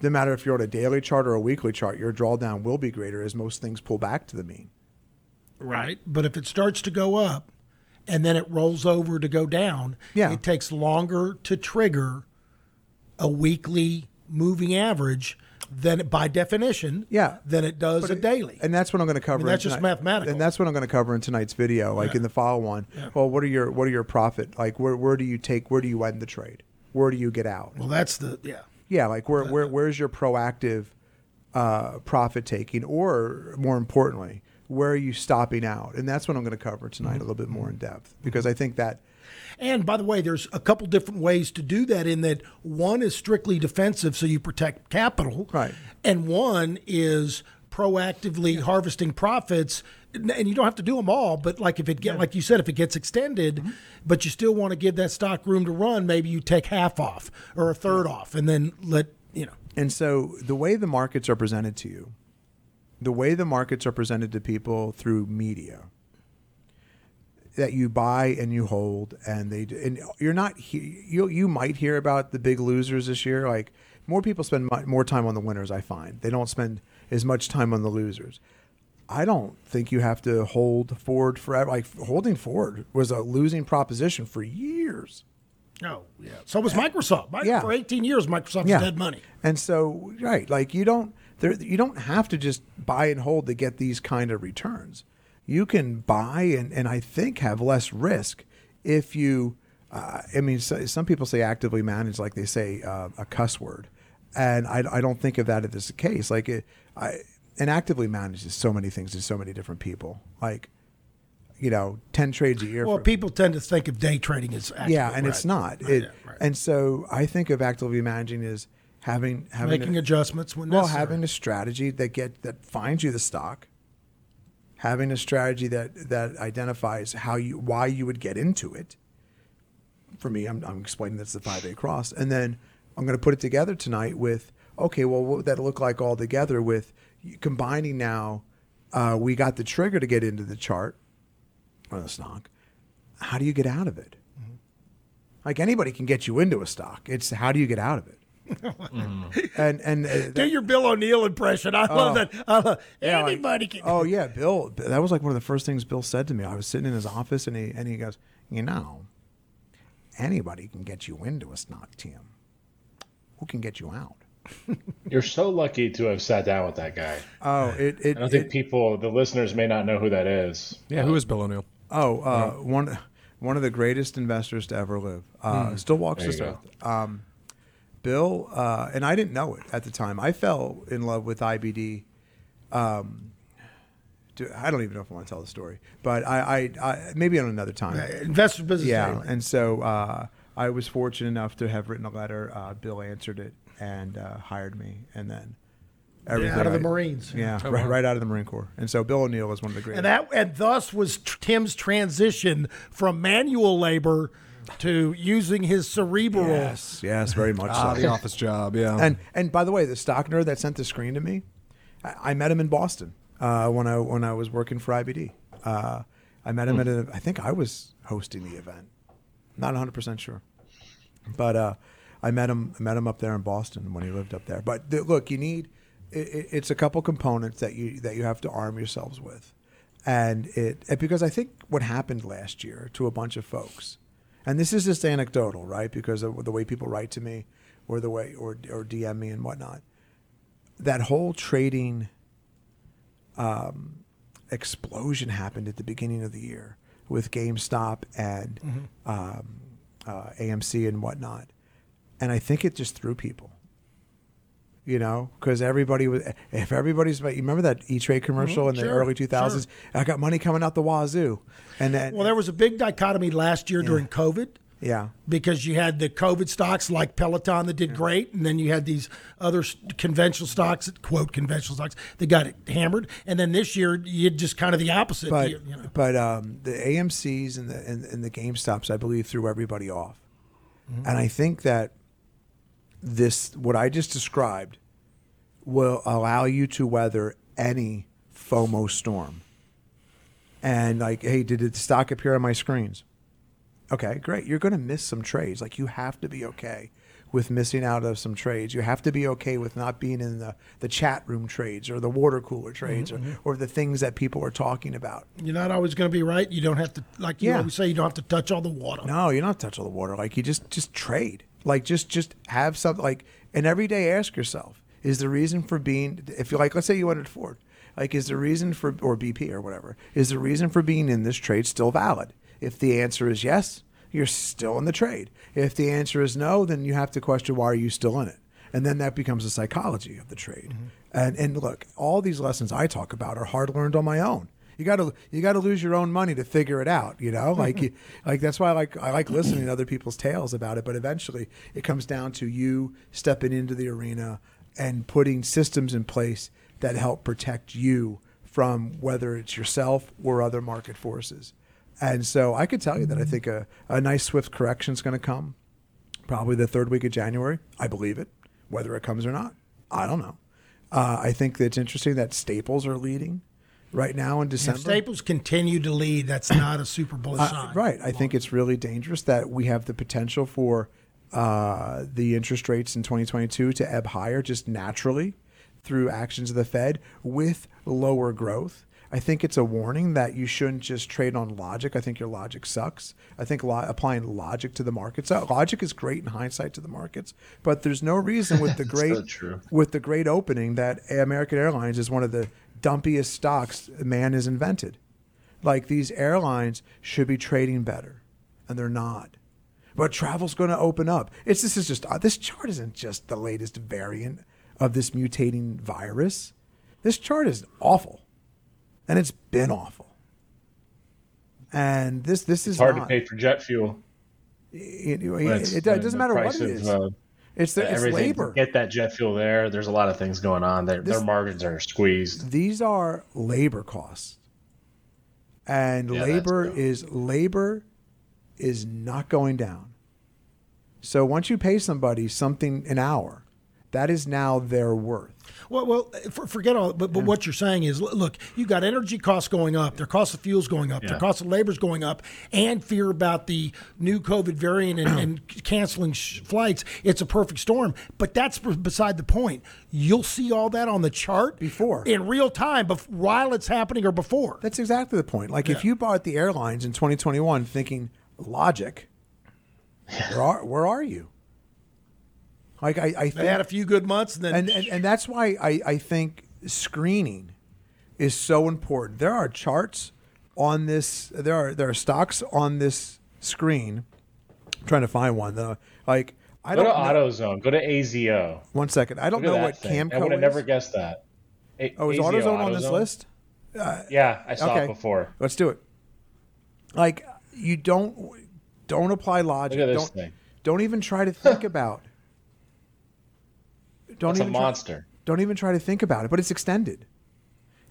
no matter if you're on a daily chart or a weekly chart, your drawdown will be greater as most things pull back to the mean. Right. But if it starts to go up, and then it rolls over to go down, Yeah. it takes longer to trigger a weekly moving average than by definition, Yeah. than it does a it- daily. And that's what I'm going to cover. in that's just tonight- mathematical. And that's what I'm going to cover in tonight's video, like in the follow one. Well, what are your what are your profit? Like where where do you take where do you end the trade? Where do you get out? well, that's the yeah. Yeah, like where where where's your proactive uh, profit taking, or more importantly, where are you stopping out? And that's what I'm going to cover tonight a little bit more in depth because I think that And by the way, there's a couple different ways to do that. In that, one is strictly defensive, so you protect capital, Right. And one is proactively harvesting profits and you don't have to do them all, but like if it get like you said, if it gets extended, Mm-hmm. but you still want to give that stock room to run, maybe you take half off or a third off, and then let you know. And so the way the markets are presented to you, the way the markets are presented to people through media, that you buy and you hold, and they and you're not he- you you might hear about the big losers this year. Like more people spend mo- more time on the winners. I find they don't spend as much time on the losers. I don't think you have to hold Ford forever. Like holding Ford was a losing proposition for years. Oh yeah. So was Microsoft. Mi- Yeah. For 18 years, Microsoft was dead money. And so, right, like you don't there you don't have to just buy and hold to get these kind of returns. You can buy and, and I think have less risk if you. Uh, I mean, so, some people say actively manage, like they say uh, a cuss word, and I, I don't think of that as the case. Like it, I and actively manage is so many things to so many different people. Like, you know, ten trades a year. Well, people tend to think of day trading as active, yeah, and right. it's not. Right, It, yeah, right. And so I think of actively managing as having having making a, adjustments when well, necessary. having a strategy that get that finds you the stock, having a strategy that that identifies how you why you would get into it. For me, I'm, I'm explaining that's the five A cross, and then I'm going to put it together tonight with okay, well, what would that look like all together with combining now? Uh, we got the trigger to get into the chart or the stock. How do you get out of it? Mm-hmm. Like anybody can get you into a stock. It's how do you get out of it? And and uh, Do your Bill O'Neil impression. I love that. I love, Yeah, like- anybody can. Oh yeah, Bill. That was like one of the first things Bill said to me. I was sitting in his office, and he and he goes, "You know, anybody can get you into a stock, Tim. Who can get you out?" (laughs) You're so lucky to have sat down with that guy. Oh, it. it, I don't think it- people, the listeners, may not know who that is. Yeah, who is Bill O'Neil? oh, uh, one one of the greatest investors to ever live. Uh, Still walks There this earth. Um, Bill, uh, and I didn't know it at the time. I fell in love with IBD. Um, to- I don't even know if I want to tell the story, but I, I, I maybe on another time. Investor business. Yeah, Daily. and so uh, I was fortunate enough to have written a letter. Uh, Bill answered it and uh, hired me, and then everything out of the Marines. Yeah, right, right out of the Marine Corps. And so Bill O'Neil was one of the greatest. And that and thus was tr- Tim's transition from manual labor to using his cerebral. yes, yes, very much Ah, so. the office job. Yeah. And and by the way, the stock nerd that sent the screen to me, I, I met him in Boston uh, when I when I was working for IBD. Uh, I met him at a. I think I was hosting the event. Not 100 percent sure, but uh, I met him. I met him up there in Boston when he lived up there. But th- look, you need. It, it- it's a couple components that you that you have to arm yourselves with, and it and because I think what happened last year to a bunch of folks, and this is just anecdotal, right? Because of the way people write to me, or the way or or DM me and whatnot. That whole trading um, explosion happened at the beginning of the year with GameStop and um, uh, AMC and whatnot, and I think it just threw people. You know, because everybody was. If everybody's, you remember that E Trade commercial in the sure, early two thousands? I got money coming out the wazoo, and then Well, there was a big dichotomy last year during COVID yeah, because you had the COVID stocks like Peloton that did great, and then you had these other conventional stocks, quote conventional stocks, that got hammered. And then this year, you had just kind of the opposite. but you, you know. but um, the AMC's and the and, and the GameStops, I believe, threw everybody off, Mm-hmm. and I think that this what I just described will allow you to weather any FOMO storm. And like, hey, did the stock appear on my screens? Okay, great. You're going to miss some trades. Like you have to be okay with missing out of some trades. You have to be okay with not being in the, the chat room trades or the water cooler trades Mm-hmm, or, or the things that people are talking about. You're not always going to be right. You don't have to, like you Yeah. always say, you don't have to touch all the water. No, you're not touch all the water. Like you just just trade. Like just just have something like and every day ask yourself, is the reason for being if you like let's say you wanted Ford, like is the reason for or BP or whatever, is the reason for being in this trade still valid? If the answer is yes, you're still in the trade. If the answer is no, then you have to question why are you still in it? And then that becomes the psychology of the trade. Mm-hmm. And and look, all these lessons I talk about are hard learned on my own. You got to you got to lose your own money to figure it out. You know, like (laughs) you, like that's why I like I like listening to other people's tales about it. But eventually, it comes down to you stepping into the arena and putting systems in place that help protect you from whether it's yourself or other market forces. And so I could tell you that I think a, a nice swift correction is going to come probably the third week of January. I believe it. Whether it comes or not, I don't know. Uh, I think that it's interesting that staples are leading right now in If December. Staples continue to lead, that's not a super bullish Uh, sign. right. I think it's really dangerous that we have the potential for uh, the interest rates in 2022 to ebb higher just naturally through actions of the Fed with lower growth. I think it's a warning that you shouldn't just trade on logic. I think your logic sucks. I think lo- applying logic to the markets, uh, logic is great in hindsight to the markets, but there's no reason with the (laughs) great so with the great opening that American Airlines is one of the dumpiest stocks man has invented. Like these airlines should be trading better, and they're not. But travel's going to open up. It's this is just uh, this chart isn't just the latest variant of this mutating virus. This chart is awful, and it's been awful. And this this is hard not, to pay for jet fuel. It, it- it- it doesn't matter what it of, uh, it's the, it's labor. Get that jet fuel there. There's a lot of things going on. Their, This- their margins are squeezed. these are labor costs and Yeah, labor is labor is not going down so once you pay somebody something an hour that is now their worth Well, well, for, forget all. But, but what you're saying is, look, you got energy costs going up, their cost of fuels going up, their cost of labor's going up, and fear about the new COVID variant and, and (clears throat) canceling sh- flights. It's a perfect storm. But that's b- beside the point. You'll see all that on the chart Before. in real time, bef- while it's happening or before. that's exactly the point like if you bought the airlines in 2021 thinking logic where are, where are you like i, I They think had a few good months, and then and, and and that's why I, I think screening is so important. There are charts on this. There are there are stocks on this screen. I'm trying to find one. though. like I Go don't to know. AutoZone. Go to AZO. One second. I don't know what thing. I Camco would have is. never guessed that. A- oh, is AZO, AutoZone on this AutoZone? list? Uh, yeah, I saw okay. it before. Let's do it. Like you don't don't apply logic. Look at this don't thing. don't even try to think (laughs) about. Don't It's a even try- monster. don't even try to think about it, but it's extended.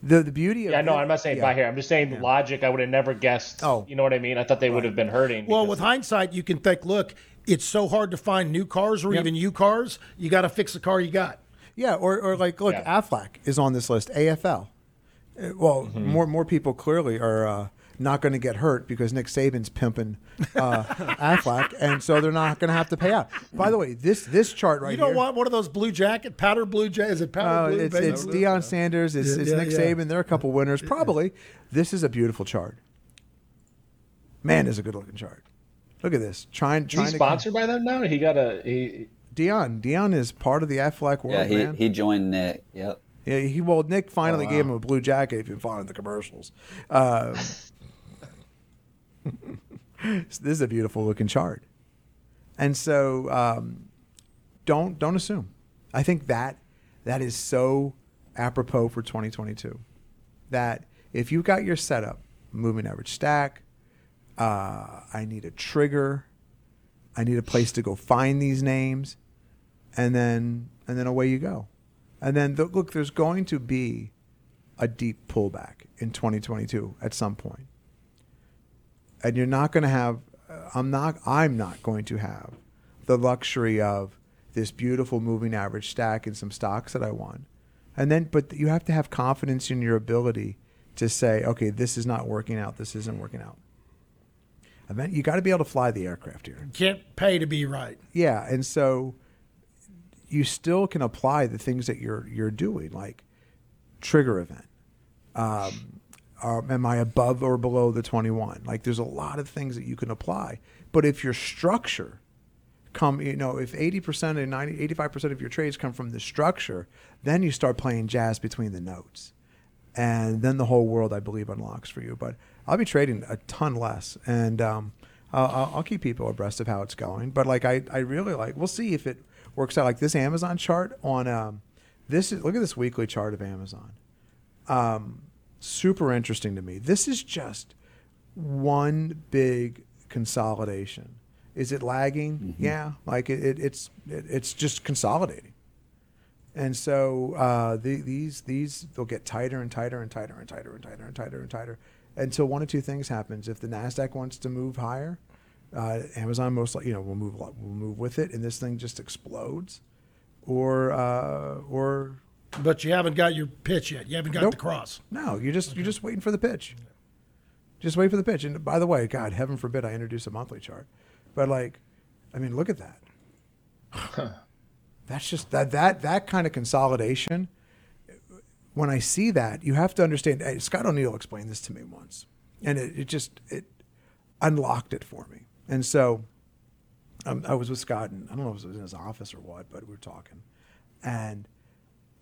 The the beauty of Yeah, no, it- I'm not saying yeah. buy here. I'm just saying logic. I would have never guessed. Oh. you know what I mean? I thought they would have been hurting. Well, because with hindsight, you can think, look, it's so hard to find new cars or Yep. even U cars. You got to fix the car you got. Yeah, or, or like look, Yeah. Aflac is on this list. AFL. Uh, Well, Mm-hmm. more more people clearly are uh, not going to get hurt because Nick Saban's pimping uh, (laughs) Aflac, and so they're not going to have to pay out. By the way, this this chart right here. you don't here. want one of those blue jacket, powder blue jacket. Is it powder Oh, blue? it's baby it's blue? Deion Sanders. It's, Yeah, it's yeah, Nick yeah. Saban. There are a couple winners. Probably. This is a beautiful chart. Man, is a good looking chart. Look at this. Trying Is trying he to sponsored by them now? He got a he. Deion. Deion is part of the Aflac world, Yeah, he, man. he joined Nick. Yep. Yeah, he well, Nick finally Oh, gave him a blue jacket. If you've been following the commercials, um, (laughs) this is a beautiful looking chart, and so um, don't don't assume. I think that that is so apropos for 2022. That if you've got your setup, moving average stack, uh, I need a trigger, I need a place to go find these names, and then and then away you go. And then th- look, there's going to be a deep pullback in 2022 at some point. And you're not going to have uh, I'm not I'm not going to have the luxury of this beautiful moving average stack and some stocks that I want. And then but you have to have confidence in your ability to say, okay, this is not working out, this isn't working out. And then you got to be able to fly the aircraft here. Can't pay to be right. Yeah, and so you still can apply the things that you're you're doing, like trigger event. Um, are, am I above or below the 21? Like, there's a lot of things that you can apply. But if your structure come, you know, if 80% and 90, 85% of your trades come from the structure, then you start playing jazz between the notes. And then the whole world, I believe, unlocks for you. But I'll be trading a ton less. And um, I'll, I'll- I'll keep people abreast of how it's going. But like, I, I really like, we'll see if it works out. Like this Amazon chart on, um, this is, look at this weekly chart of Amazon um, super interesting to me. This is just one big consolidation. Is it lagging? Yeah, like it, it, it's it, it's just consolidating. And so uh, the, these these they'll get tighter and tighter and tighter and tighter and tighter and tighter and tighter until one of two things happens. If the Nasdaq wants to move higher, uh, Amazon most likely you know will move will move with it, and this thing just explodes, or uh, or But you haven't got your pitch yet. You haven't got Nope. the cross. no, you're just you're just waiting for the pitch. Just wait for the pitch. And by the way, God, heaven forbid I introduce a monthly chart, but like, I mean, look at that. That's just that that that kind of consolidation. When I see that, you have to understand. eh, Scott O'Neil explained this to me once, and it, it just it unlocked it for me. And so, um, I was with Scott, and I don't know if it was in his office or what, but we were talking, and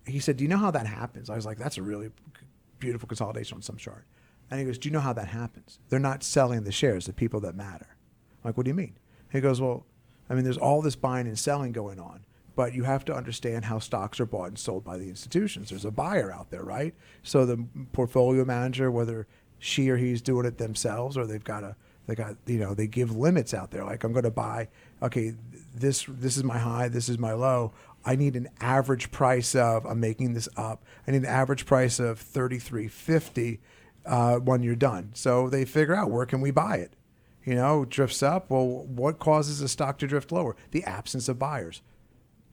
he said, "Do you know how that happens?" I was like, "That's a really beautiful consolidation on some chart." And he goes, "Do you know how that happens? They're not selling the shares, the people that matter." I'm like, "What do you mean?" He goes, "Well, I mean, there's all this buying and selling going on, but you have to understand how stocks are bought and sold by the institutions. There's a buyer out there, right? So the portfolio manager, whether she or he's doing it themselves or they've got a they got you know they give limits out there. Like I'm going to buy, okay, this this is my high, this is my low. I need an average price of I'm making this up. I need an average price of thirty three fifty uh, when you're done. So they figure out where can we buy it. You know, drifts up. Well, what causes a stock to drift lower? The absence of buyers.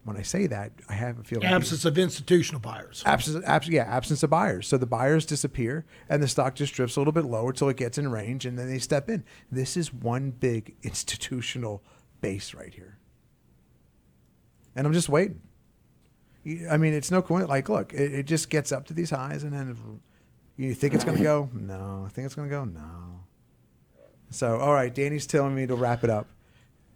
When I say that, I have a feeling Absence of institutional buyers. absence, abs- yeah, absence of buyers. So the buyers disappear, and the stock just drifts a little bit lower till it gets in range, and then they step in. This is one big institutional base right here, and I'm just waiting. I mean, it's no coincidence. Like, look, it, it just gets up to these highs, and then you think it's going to go? (clears throat) No. I think it's going to go? No. So, all right, Danny's telling me to wrap it up.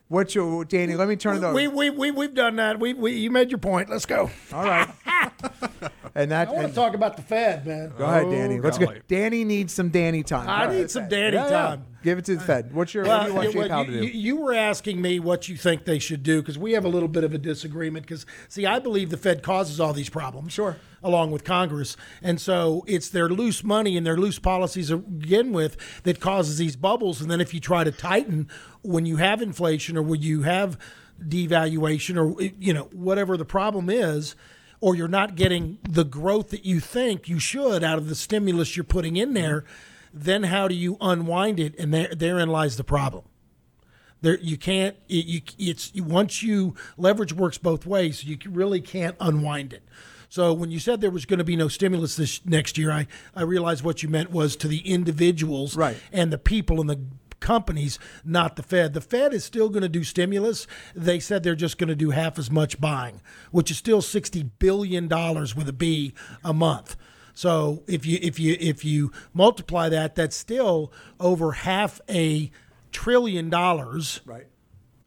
What's your Danny? Let me turn it over. We, we, we, we've done that. We, we, you made your point. Let's go. all right. (laughs) and that. I want to talk about the Fed, man. Go ahead, oh, Danny. Let's go. Danny needs some Danny time. I Go need ahead. some Danny Yeah, yeah. time. Give it to the Fed. What's your? Well, what do you want well, Powell to do? you- you were asking me what you think they should do because we have a little bit of a disagreement. Because see, I believe the Fed causes all these problems. Sure. Along with Congress, and so it's their loose money and their loose policies to begin with that causes these bubbles. And then if you try to tighten when you have inflation or when you have devaluation or you know whatever the problem is. Or you're not getting the growth that you think you should out of the stimulus you're putting in there, then how do you unwind it? And there, therein lies the problem. There, you can't. It, you, it's once you leverage works both ways. You really can't unwind it. So when you said there was going to be no stimulus this next year, I I realized what you meant was to the individuals Right. and the people and the companies, not the Fed. The Fed is still going to do stimulus. They said they're just going to do half as much buying, which is still sixty billion dollars with a B a month. So if you if you if you multiply that, that's still over half a trillion dollars right.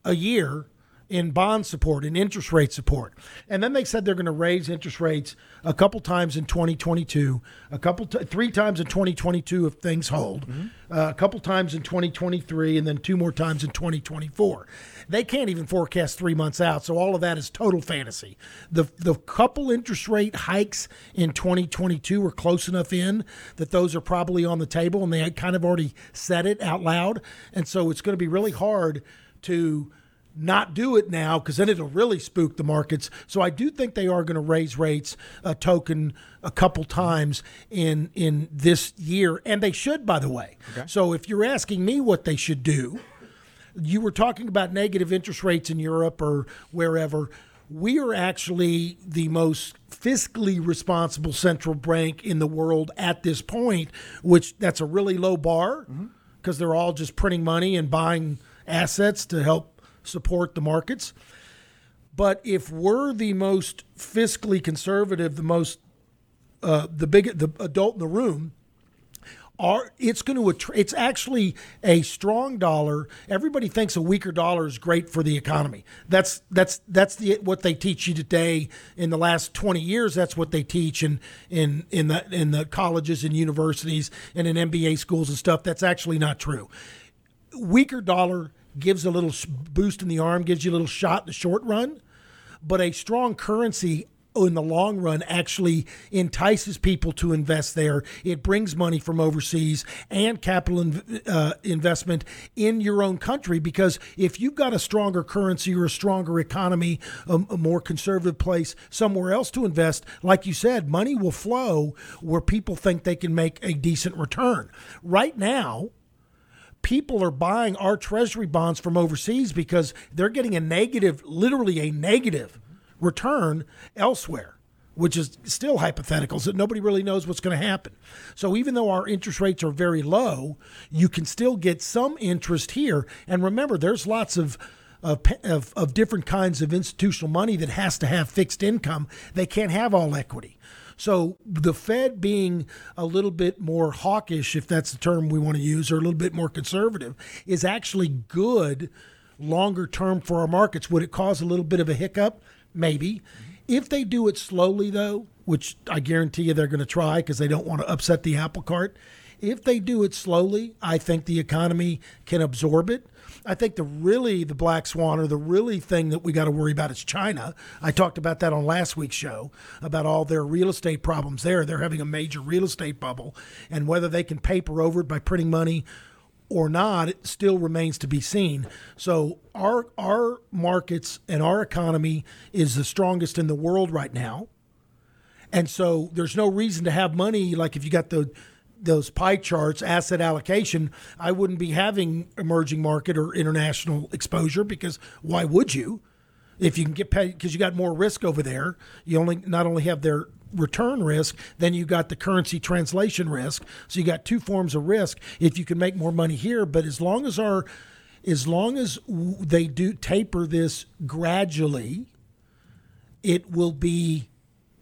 a year in bond support and interest rate support. And then they said they're going to raise interest rates a couple times in 2022, a couple t- three times in 2022 if things hold, uh, a couple times in 2023 and then two more times in 2024. They can't even forecast 3 months out, so all of that is total fantasy. The the couple interest rate hikes in 2022 were close enough in that those are probably on the table and they had kind of already said it out loud. And so it's going to be really hard to not do it now because then it'll really spook the markets. So I do think they are going to raise rates a token a couple times in in this year, and they should, by the way. So if you're asking me what they should do, you were talking about negative interest rates in Europe or wherever. We are actually the most fiscally responsible central bank in the world at this point, which that's a really low bar mm-hmm. because they're all just printing money and buying assets to help support the markets. But if we're the most fiscally conservative, the most uh, the big the adult in the room, are it's going to attr- it's actually a strong dollar. Everybody thinks a weaker dollar is great for the economy. That's that's that's the what they teach you today. In the last twenty years, that's what they teach in in in the in the colleges and universities and in MBA schools and stuff. That's actually not true weaker dollar gives a little boost in the arm, gives you a little shot in the short run, but a strong currency in the long run actually entices people to invest there. It brings money from overseas and capital in, uh, investment in your own country because if you've got a stronger currency or a stronger economy, a, a more conservative place somewhere else to invest, like you said, money will flow where people think they can make a decent return. Right now, people are buying our treasury bonds from overseas because they're getting a negative, literally a negative return elsewhere, which is still hypothetical. So nobody really knows what's going to happen. So even though our interest rates are very low, you can still get some interest here. And remember, there's lots of of, of, of different kinds of institutional money that has to have fixed income. They can't have all equity. So the Fed being a little bit more hawkish, if that's the term we want to use, or a little bit more conservative, is actually good longer term for our markets. Would it cause a little bit of a hiccup? Maybe. If they do it slowly, though, which I guarantee you they're going to try because they don't want to upset the apple cart. If they do it slowly, I think the economy can absorb it. I think the really the black swan or the really thing that we got to worry about is China. I talked about that on last week's show about all their real estate problems there. They're having a major real estate bubble, and whether they can paper over it by printing money or not, it still remains to be seen. So our our markets and our economy is the strongest in the world right now. And so there's no reason to have money like if you got the those pie charts, asset allocation, I wouldn't be having emerging market or international exposure because why would you? If you can get paid because you got more risk over there, you only not only have their return risk, then you got the currency translation risk. So you got two forms of risk. If you can make more money here, but as long as our as long as they do taper this gradually, it will be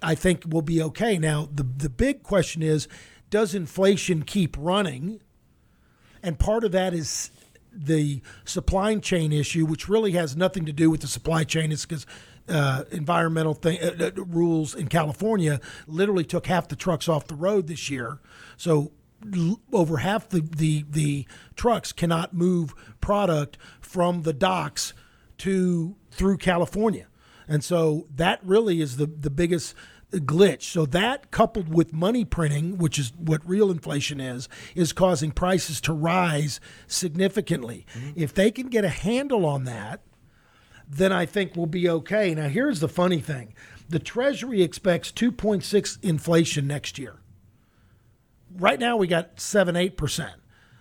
I think will be okay. Now the the big question is does inflation keep running? And part of that is the supply chain issue, which really has nothing to do with the supply chain. It's because uh, environmental thing, uh, uh, rules in California literally took half the trucks off the road this year. So l- over half the, the, the trucks cannot move product from the docks to through California. And so that really is the, the biggest glitch. So that coupled with money printing, which is what real inflation is, is causing prices to rise significantly. Mm-hmm. If they can get a handle on that, then I think we'll be okay. Now here's the funny thing. The Treasury expects 2.6 inflation next year. Right now we got 7 8%.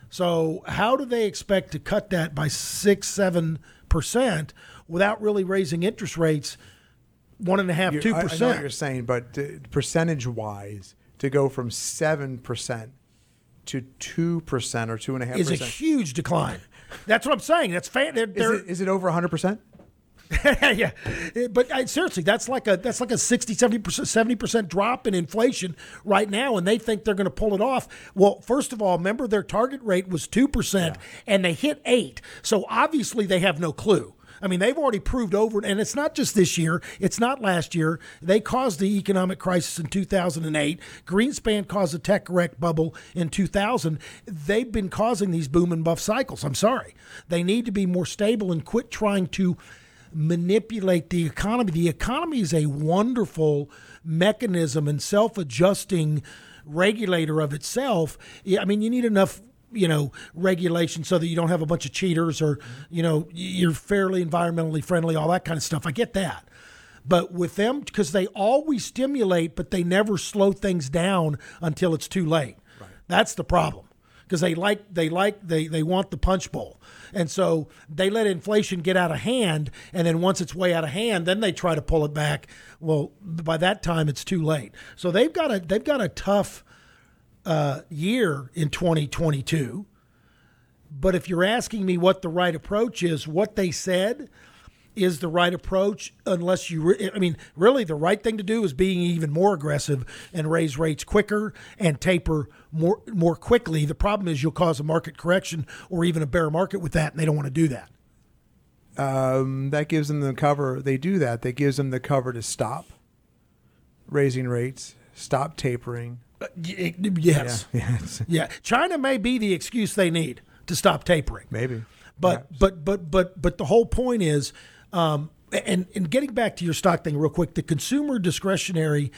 So how do they expect to cut that by 6 7% without really raising interest rates one and a half, two I- I know what you're saying, but percentage wise, to go from seven percent to two percent or two and a half is a huge decline. That's what I'm saying. That's fa- they're, is it, is it over hundred percent? (laughs) yeah, eh, but I, seriously, that's like a that's like a 60, 70 percent, seventy percent drop in inflation right now, and they think they're going to pull it off. Well, first of all, remember their target rate was two percent, and they hit eight. So obviously they have no clue. I mean, they've already proved over, and it's not just this year. It's not last year. They caused the economic crisis in 2008. Greenspan caused the tech wreck bubble in 2000. They've been causing these boom and bust cycles. I'm sorry. They need to be more stable and quit trying to manipulate the economy. The economy is a wonderful mechanism and self adjusting regulator of itself. I mean, you need enough. You know, regulation so that you don't have a bunch of cheaters or, you know, you're fairly environmentally friendly, all that kind of stuff. I get that. But with them, because they always stimulate, but they never slow things down until it's too late. That's the problem because they like they like they they want the punch bowl, and so they let inflation get out of hand, and then once it's way out of hand, then they try to pull it back. Well, by that time it's too late. So they've got a they've got a tough uh, year in 2022. But if you're asking me what the right approach is, what they said is the right approach unless you re- I mean really the right thing to do is being even more aggressive and raise rates quicker and taper more more quickly. The problem is you'll cause a market correction or even a bear market with that and they don't want to do that. Um, that gives them the cover. They do that. That gives them the cover to stop raising rates, stop tapering. Y- Yes. Yeah, (laughs) it's- Yeah. China may be the excuse they need to stop tapering. maybe. But but but but but the whole point is, um, and and getting back to your stock thing real quick, the consumer discretionary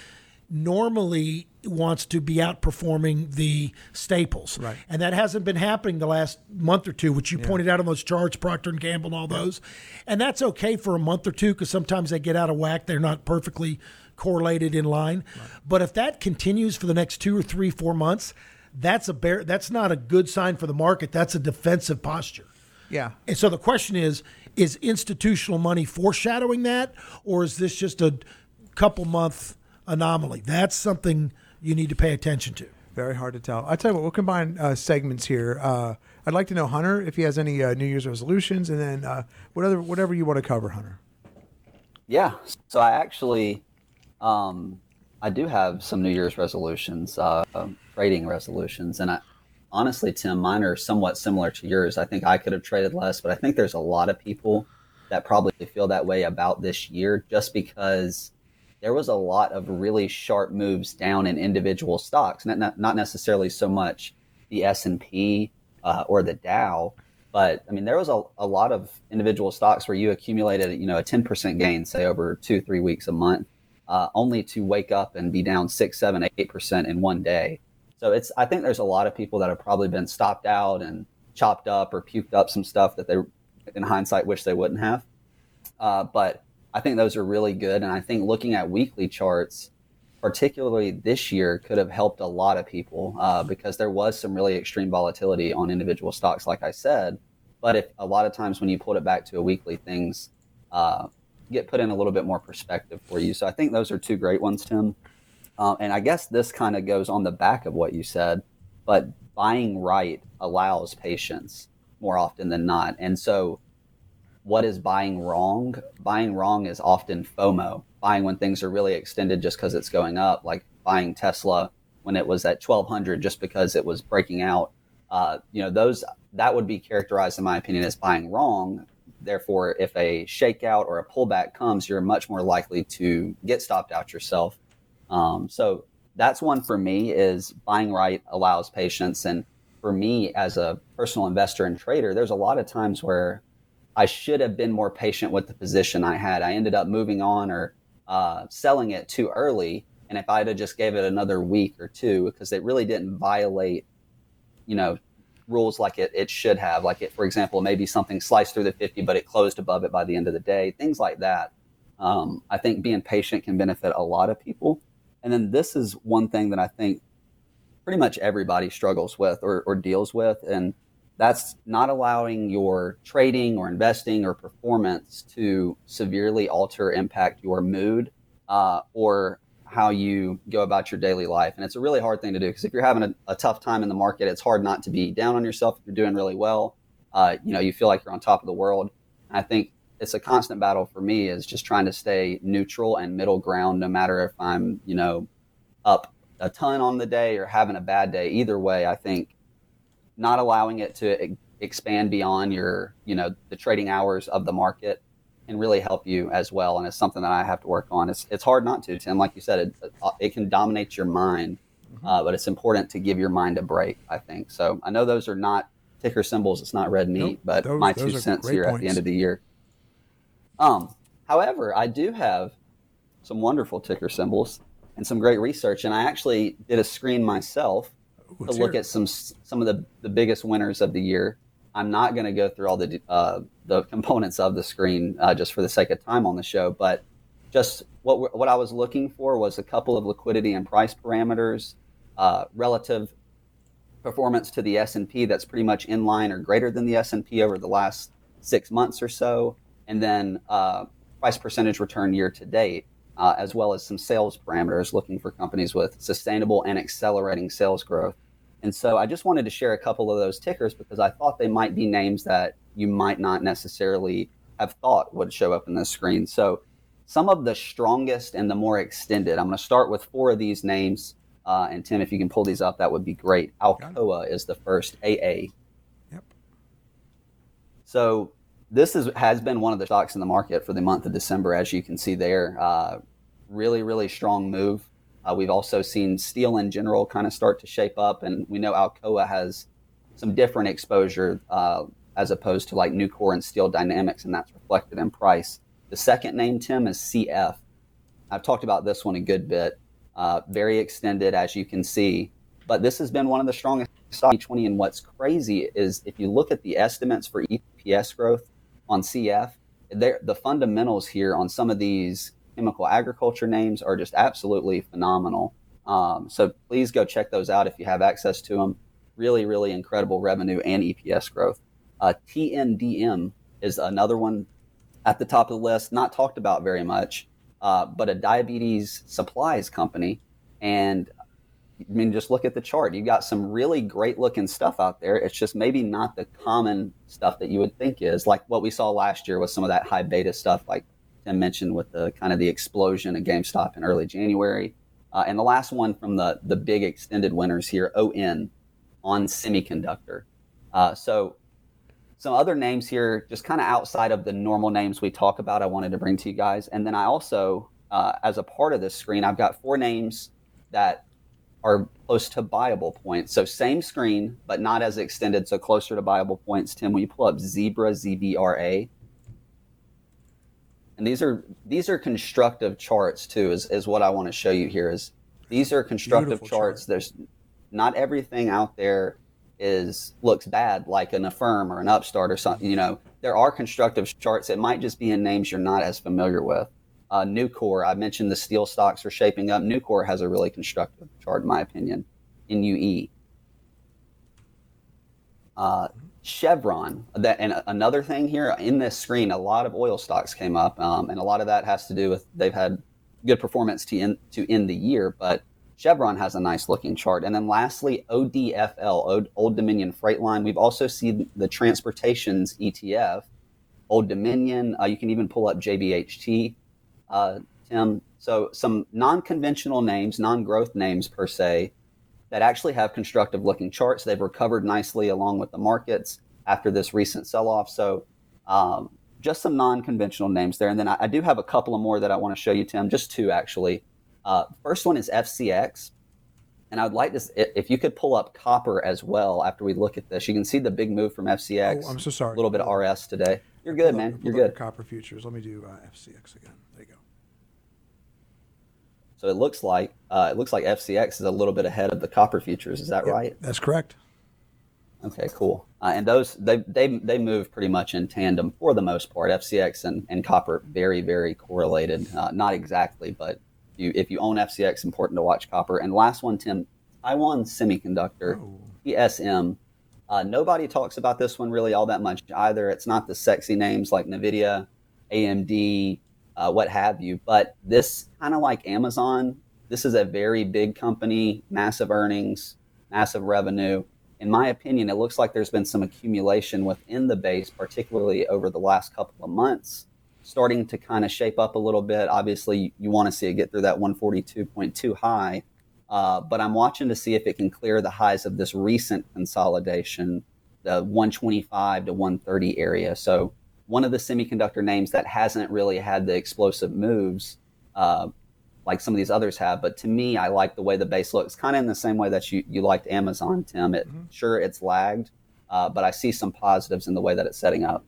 normally wants to be outperforming the staples, Right. And that hasn't been happening the last month or two, which you pointed out on those charts, Procter and Gamble and all those, and that's okay for a month or two because sometimes they get out of whack. They're not perfectly correlated in line, but if that continues for the next two or three, four months. That's a bear. That's not a good sign for the market. That's a defensive posture. Yeah. And so the question is is institutional money foreshadowing that or is this just a couple month anomaly? That's something you need to pay attention to. Very hard to tell. I tell you what, we'll combine uh, segments here. Uh, I'd like to know Hunter if he has any uh, New Year's resolutions, and then uh, whatever whatever you want to cover, Hunter. Yeah. So I actually, um, I do have some New Year's resolutions, uh, um, trading resolutions, and I honestly, Tim, mine are somewhat similar to yours. I think I could have traded less, but I think there's a lot of people that probably feel that way about this year, just because there was a lot of really sharp moves down in individual stocks, not not, not necessarily so much the S and P uh, or the Dow, but I mean there was a, a lot of individual stocks where you accumulated you know a ten percent gain, say over two three weeks a month, uh, only to wake up and be down six seven eight percent in one day. So it's I think there's a lot of people that have probably been stopped out and chopped up or puked up some stuff that they in hindsight wish they wouldn't have. Uh, but I think those are really good. And I think looking at weekly charts, particularly this year, could have helped a lot of people uh, because there was some really extreme volatility on individual stocks, like I said. But if a lot of times when you pulled it back to a weekly, things uh, get put in a little bit more perspective for you. So I think those are two great ones, Tim. Uh, and I guess this kind of goes on the back of what you said, but buying right allows patience more often than not. And so what is buying wrong? Buying wrong is often FOMO, buying when things are really extended just because it's going up, like buying Tesla when it was at 1200 just because it was breaking out. Uh, you know, those that would be characterized, in my opinion, as buying wrong. Therefore, if a shakeout or a pullback comes, you're much more likely to get stopped out yourself. Um, so that's one for me is buying right allows patience. And for me as a personal investor and trader, there's a lot of times where I should have been more patient with the position I had. I ended up moving on or uh, selling it too early. And if I'd have just gave it another week or two, because it really didn't violate, you know, rules like it, it should have. Like it, for example, maybe something sliced through the 50, but it closed above it by the end of the day. Things like that. Um, I think being patient can benefit a lot of people. And then this is one thing that I think pretty much everybody struggles with or, or deals with. And that's not allowing your trading or investing or performance to severely alter impact your mood uh, or how you go about your daily life. And it's a really hard thing to do because if you're having a, a, tough time in the market, it's hard not to be down on yourself. If you're doing really well, uh, you know, you feel like you're on top of the world. And I think it's a constant battle for me is just trying to stay neutral and middle ground, no matter if I'm, you know, up a ton on the day or having a bad day. Either way, I think not allowing it to expand beyond your, you know, the trading hours of the market can really help you as well. And it's something that I have to work on. It's, it's hard not to, Tim. Like you said, it, it can dominate your mind, uh, but it's important to give your mind a break, I think. So I know those are not ticker symbols. It's not red meat, Nope. but Those- my two cents here at the end of the year. Um, however, I do have some wonderful ticker symbols and some great research, and I actually did a screen myself to look hear it. at some some of the, the biggest winners of the year. I'm not going to go through all the uh, the components of the screen uh, just for the sake of time on the show, but just what what I was looking for was a couple of liquidity and price parameters, uh, relative performance to the S&P that's pretty much in line or greater than the S&P over the last six months or so, and then uh, price percentage return year to date, uh, as well as some sales parameters looking for companies with sustainable and accelerating sales growth. And so I just wanted to share a couple of those tickers because I thought they might be names that you might not necessarily have thought would show up in the screen. So some of the strongest and the more extended. I'm going to start with four of these names. Uh, and Tim, if you can pull these up, that would be great. Alcoa is the first AA. Yep. So this is has been one of the stocks in the market for the month of December, as you can see there. Uh, really, really strong move. Uh, we've also seen steel in general kind of start to shape up, and we know Alcoa has some different exposure uh, as opposed to like Nucor and Steel Dynamics, and that's reflected in price. The second name, Tim, is CF. I've talked about this one a good bit. Uh, very extended, as you can see. But this has been one of the strongest stocks 20. And what's crazy is if you look at the estimates for EPS growth on CF, the fundamentals here on some of these chemical agriculture names are just absolutely phenomenal. Um, so please go check those out if you have access to them. Really, really incredible revenue and EPS growth. Uh, TNDM is another one at the top of the list, not talked about very much, uh, but a diabetes supplies company. And I mean, just look at the chart. You've got some really great looking stuff out there. It's just maybe not the common stuff that you would think is like what we saw last year with some of that high beta stuff, like Tim mentioned with the kind of the explosion of GameStop in early January. Uh, and the last one from the the big extended winners here, ON, on semiconductor. Uh, so some other names here, just kind of outside of the normal names we talk about, I wanted to bring to you guys. And then I also, uh, as a part of this screen, I've got four names that are close to buyable points. So same screen, but not as extended, so closer to buyable points. Tim, will you pull up Zebra, Z-B-R-A? And these are these are constructive charts too, is, is what I want to show you here. Is these are constructive Beautiful charts. There's not everything out there is looks bad like an affirm or an upstart or something. You know, there are constructive charts. It might just be in names you're not as familiar with. Uh, Nucor, I mentioned the steel stocks are shaping up. Nucor has a really constructive chart, in my opinion. NUE. Uh, Chevron. That and another thing here in this screen, a lot of oil stocks came up, um, and a lot of that has to do with they've had good performance to end to end the year, but Chevron has a nice looking chart. And then lastly, ODFL, Old, Dominion Freight Line. We've also seen the transportations ETF, Old Dominion. Uh, you can even pull up JBHT, uh, Tim. So some non-conventional names, non-growth names per se, that actually have constructive looking charts. They've recovered nicely along with the markets after this recent sell-off. So um, just some non-conventional names there. And then I, I do have a couple of more that I want to show you, Tim. Just two actually. Uh, first one is FCX. And I would like to, if you could pull up copper as well after we look at this. You can see the big move from FCX. Oh, I'm so sorry. A little bit of RS today. You're good, man. You're good. Copper futures. Let me do uh, FCX again. There you go. So it looks like uh, it looks like FCX is a little bit ahead of the copper futures. Is that right? That's correct. Okay, cool. Uh, and those they, they they move pretty much in tandem for the most part. FCX and, and copper very very correlated. Uh, not exactly, but you if you own FCX, important to watch copper. And last one, Tim, Taiwan Semiconductor, TSM. Uh, nobody talks about this one really all that much either. It's not the sexy names like Nvidia, AMD, uh, what have you. But this kind of like Amazon. This is a very big company, massive earnings, massive revenue in my opinion, it looks like there's been some accumulation within the base, particularly over the last couple of months, starting to kind of shape up a little bit. Obviously, you want to see it get through that 142.2 high, uh, but I'm watching to see if it can clear the highs of this recent consolidation, the 125 to 130 area. So, one of the semiconductor names that hasn't really had the explosive moves. Uh, like some of these others have. But to me, I like the way the base looks, kind of in the same way that you, you liked Amazon, Tim. It sure it's lagged, uh, but I see some positives in the way that it's setting up.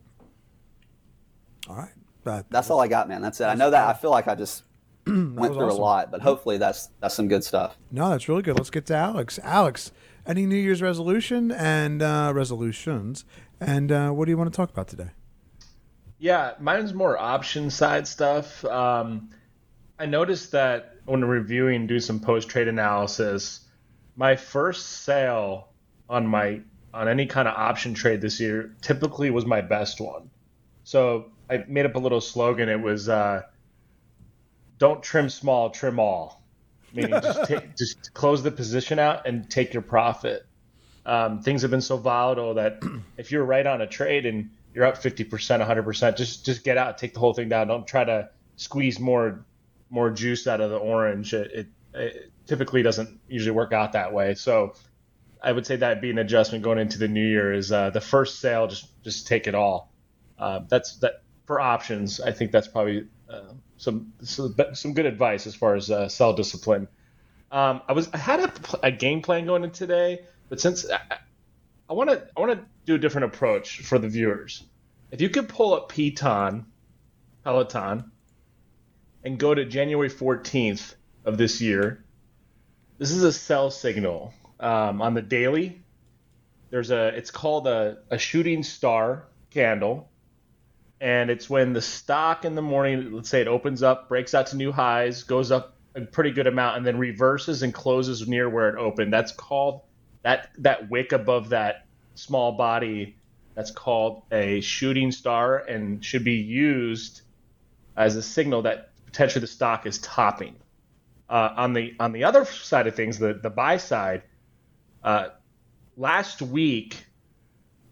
All right. That, That's all I got, man. That's it. I know that I feel like I just (clears throat) went through awesome. a lot, but hopefully that's that's some good stuff. No, that's really good. Let's get to Alex. Alex, any New Year's resolution and uh, resolutions, and uh, what do you want to talk about today? Yeah, mine's more option side stuff. Um, I noticed that when reviewing, do some post trade analysis, my first sale on my on any kind of option trade this year typically was my best one. So I made up a little slogan. It was uh, "Don't trim small, trim all," meaning just (laughs) take, just close the position out and take your profit. Um, things have been so volatile that (clears throat) if you're right on a trade and you're up 50%, 100%, just just get out, take the whole thing down. Don't try to squeeze more more juice out of the orange. It, it, it typically doesn't usually work out that way. So I would say that'd be an adjustment going into the new year. Is uh, the first sale just just take it all. Uh, that's that for options. I think that's probably uh, some some some good advice as far as uh, sell discipline. Um, I was I had a, a game plan going in today, but since I want to I want to do a different approach for the viewers. If you could pull up Piton Peloton and go to January 14th of this year, this is a sell signal um, on the daily. There's a it's called a, a shooting star candle, and it's when the stock in the morning, let's say it opens up, breaks out to new highs, goes up a pretty good amount, and then reverses and closes near where it opened. That's called that that wick above that small body. That's called a shooting star and should be used as a signal that potentially the stock is topping. Uh, on the on the other side of things, the the buy side, uh, last week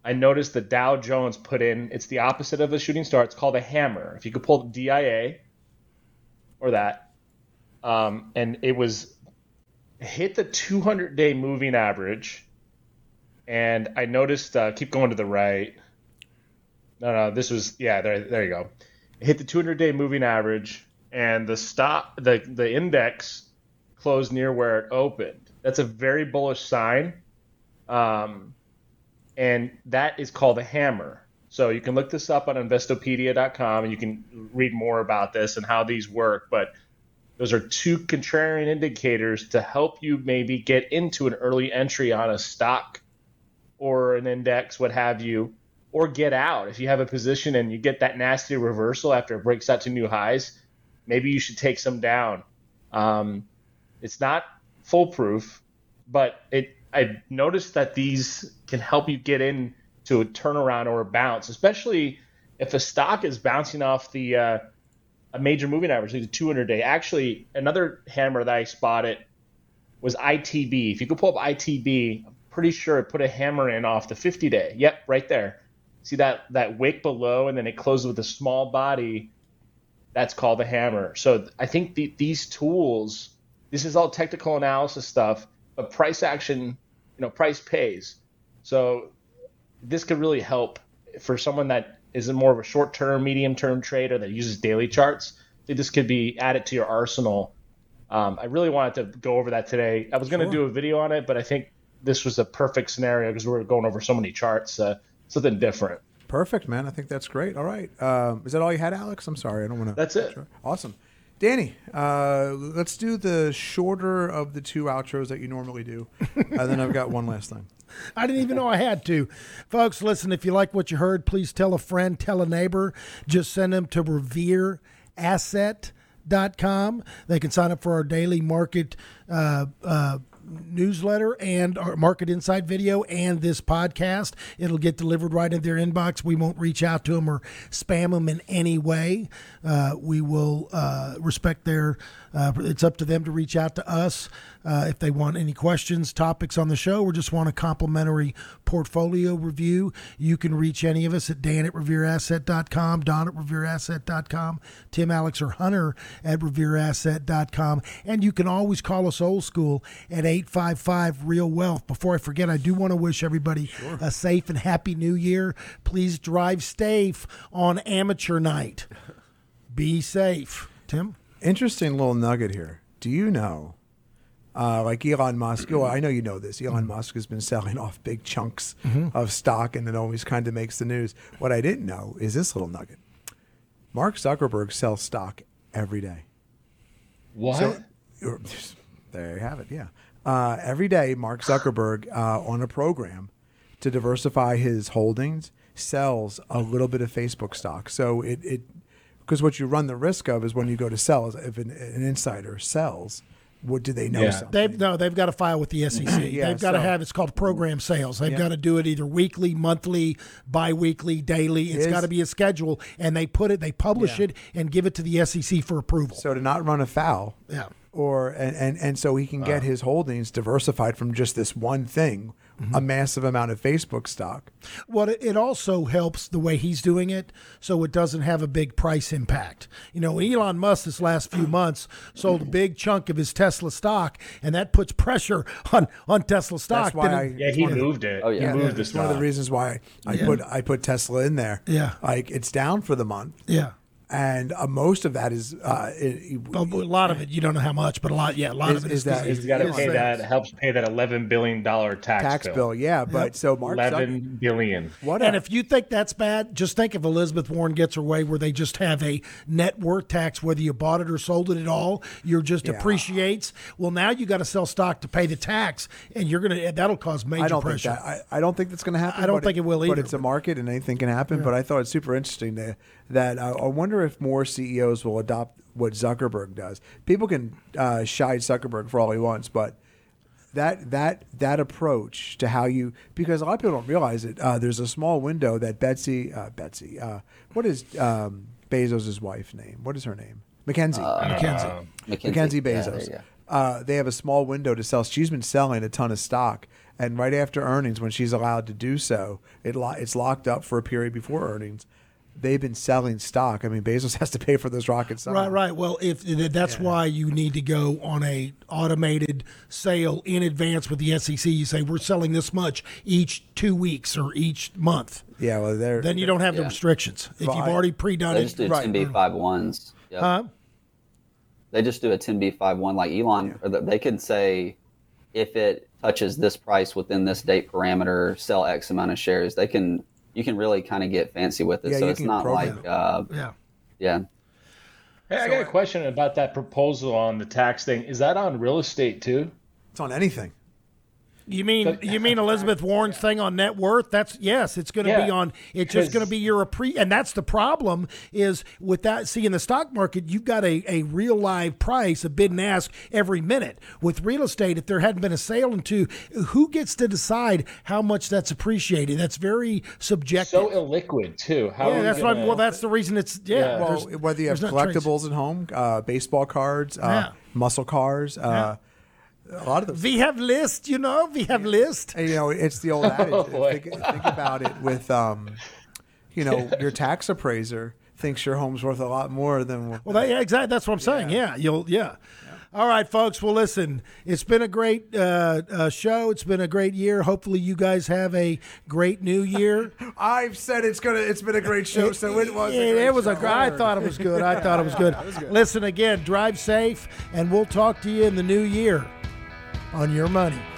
I noticed the Dow Jones put in. It's the opposite of a shooting star. It's called a hammer. If you could pull the DIA or that, um, and it was hit the 200 day moving average, and I noticed. Uh, keep going to the right. No, no, this was yeah. There, there you go. It hit the 200 day moving average, and the stop the the index closed near where it opened. That's a very bullish sign. Um, and that is called a hammer. So you can look this up on investopedia.com and you can read more about this and how these work. But those are two contrarian indicators to help you maybe get into an early entry on a stock or an index, what have you, or get out. If you have a position and you get that nasty reversal after it breaks out to new highs, maybe you should take some down. Um, it's not foolproof, but it I noticed that these can help you get in to a turnaround or a bounce, especially if a stock is bouncing off the uh, a major moving average, like the 200 day. Actually, another hammer that I spotted was ITB. If you could pull up ITB, I'm pretty sure it put a hammer in off the 50 day. Yep, right there. See that that wick below, and then it closes with a small body. That's called a hammer. So I think the, these tools, this is all technical analysis stuff, but price action, you know, price pays. So this could really help for someone that is in more of a short term, medium term trader that uses daily charts. I think this could be added to your arsenal. Um, I really wanted to go over that today. I was going to do a video on it, but I think this was a perfect scenario because we were going over so many charts, uh, something different. Perfect, man. I think that's great. All right. Um, is that all you had, Alex? I'm sorry. I don't want to. That's it. Awesome. Danny, uh, let's do the shorter of the two outros that you normally do. and then I've got one last thing. (laughs) I didn't even know I had to. Folks, listen, if you like what you heard, please tell a friend, tell a neighbor. Just send them to revereasset.com. They can sign up for our daily market uh, uh, newsletter and our market insight video and this podcast. It'll get delivered right in their inbox. We won't reach out to them or spam them in any way. Uh, we will uh, respect their. Uh, it's up to them to reach out to us uh, if they want any questions, topics on the show, or just want a complimentary portfolio review. You can reach any of us at Dan at revereasset.com, Don at revereasset.com, Tim, Alex, or Hunter at revereasset.com. And you can always call us old school at 855 Real Wealth. Before I forget, I do want to wish everybody a safe and happy new year. Please drive safe on amateur night. Be safe. Tim? Interesting little nugget here. Do you know, uh, like Elon Musk? Well, I know you know this. Elon Musk has been selling (laughs) off big chunks of stock, and it always kind of makes the news. What I didn't know is this little nugget. Mark Zuckerberg sells stock every day. What? So- there you have it. Yeah. Uh, every day, Mark Zuckerberg uh, on a program to diversify his holdings sells a little bit of Facebook stock. So it it because what you run the risk of is when you go to sell, is if an, an insider sells, what do they know Yeah. something? They've no, they've got to file with the (clears throat) SEC. Yeah, they've got to have it's called program sales. They've Yeah. got to do it either weekly, monthly, bi-weekly, daily. It's Is- got to be a schedule, and they put it, they publish Yeah. it, and give it to the SEC for approval. so to not run afoul, yeah, or and, and and so he can get his holdings diversified from just this one thing, a massive amount of Facebook stock. well, it, it also helps the way he's doing it, so it doesn't have a big price impact. You know, Elon Musk this last few months sold a big chunk of his Tesla stock, and that puts pressure on on Tesla stock. That's why I, Yeah, he one of the- moved it. Oh, yeah. He Yeah, moved the It's one of the reasons why I Yeah. put I put Tesla in there. Yeah. like it's down for the month. yeah. And uh, most of that is uh, it, A lot of it, you don't know how much, but a lot, yeah, a lot Is- of it is that- is is You got to pay that. Helps pay that eleven billion dollar tax, tax bill. Yeah, but so Mark Zuck- Eleven billion. what And a- if you think that's bad, just think if Elizabeth Warren gets her way where they just have a net worth tax, whether you bought it or sold it at all, you're just Yeah. appreciates. Well, now you got to sell stock to pay the tax, and you're gonna that'll cause major I don't pressure. think that. I, I don't think that's going to happen. I don't think it will either. But it's a market, and anything can happen. But I thought it's super interesting that, that uh, I wonder if more CEOs will adopt what Zuckerberg does. People can uh, shide Zuckerberg for all he wants, but that that that approach to how you because a lot of people don't realize it. Uh, there's a small window that Betsy uh, Betsy uh, what is um, Bezos' wife name? What is her name? Mackenzie. Mackenzie. Mackenzie, Mackenzie Bezos. you go. uh, they have a small window to sell. She's been selling a ton of stock, and right after earnings, when she's allowed to do so, it lo- it's locked up for a period before earnings. They've been selling stock. I mean, Bezos (laughs) has to pay for those rockets. Right, right. Well, if that's why you need to go on a automated sale in advance with the SEC. You say we're selling this much each two weeks or each month. Yeah, well, they're Then you don't have the restrictions. If Well, you've already pre-done They it, just do Right. 10b5-1s. Yep. huh? They just do a 10b5-1 like Elon. Or th- they can say if it touches this price within this date parameter, sell X amount of shares. They can. You can really kind of get fancy with it. Yeah, so it's not program like, it. uh, Yeah. yeah. Hey, I got a question about that proposal on the tax thing. Is that on real estate too? it's on anything. You mean you mean Elizabeth Warren's thing on net worth? That's yes, it's going to be on. It's just going to be your appre, and that's the problem is with that. See, in the stock market, you've got a, a real live price, a bid and ask every minute. With real estate, if there hadn't been a sale into, who gets to decide how much that's appreciated? That's very subjective. So illiquid too. How yeah, that's gonna. Well, that's the reason it's yeah. Yeah. Well, whether you have there's not trades. collectibles at home, uh, baseball cards, uh, Yeah. muscle cars, uh, a lot of those. We have list, you know. We have list. And, you know, it's the old (laughs) adage. Oh, think, think about it with, um, you know, (laughs) your tax appraiser thinks your home's worth a lot more than. what- Well, that, yeah, exactly. That's what I'm saying. Yeah, you'll. Yeah. All right, folks. Well, listen. It's been a great uh, uh, show. It's been a great year. Hopefully, you guys have a great new year. (laughs) I've said it's gonna. It's been a great show, so it was. Yeah, a great it was a. show. gr- I thought it was good. I thought it was good. Listen again. Drive safe, and we'll talk to you in the new year on your money.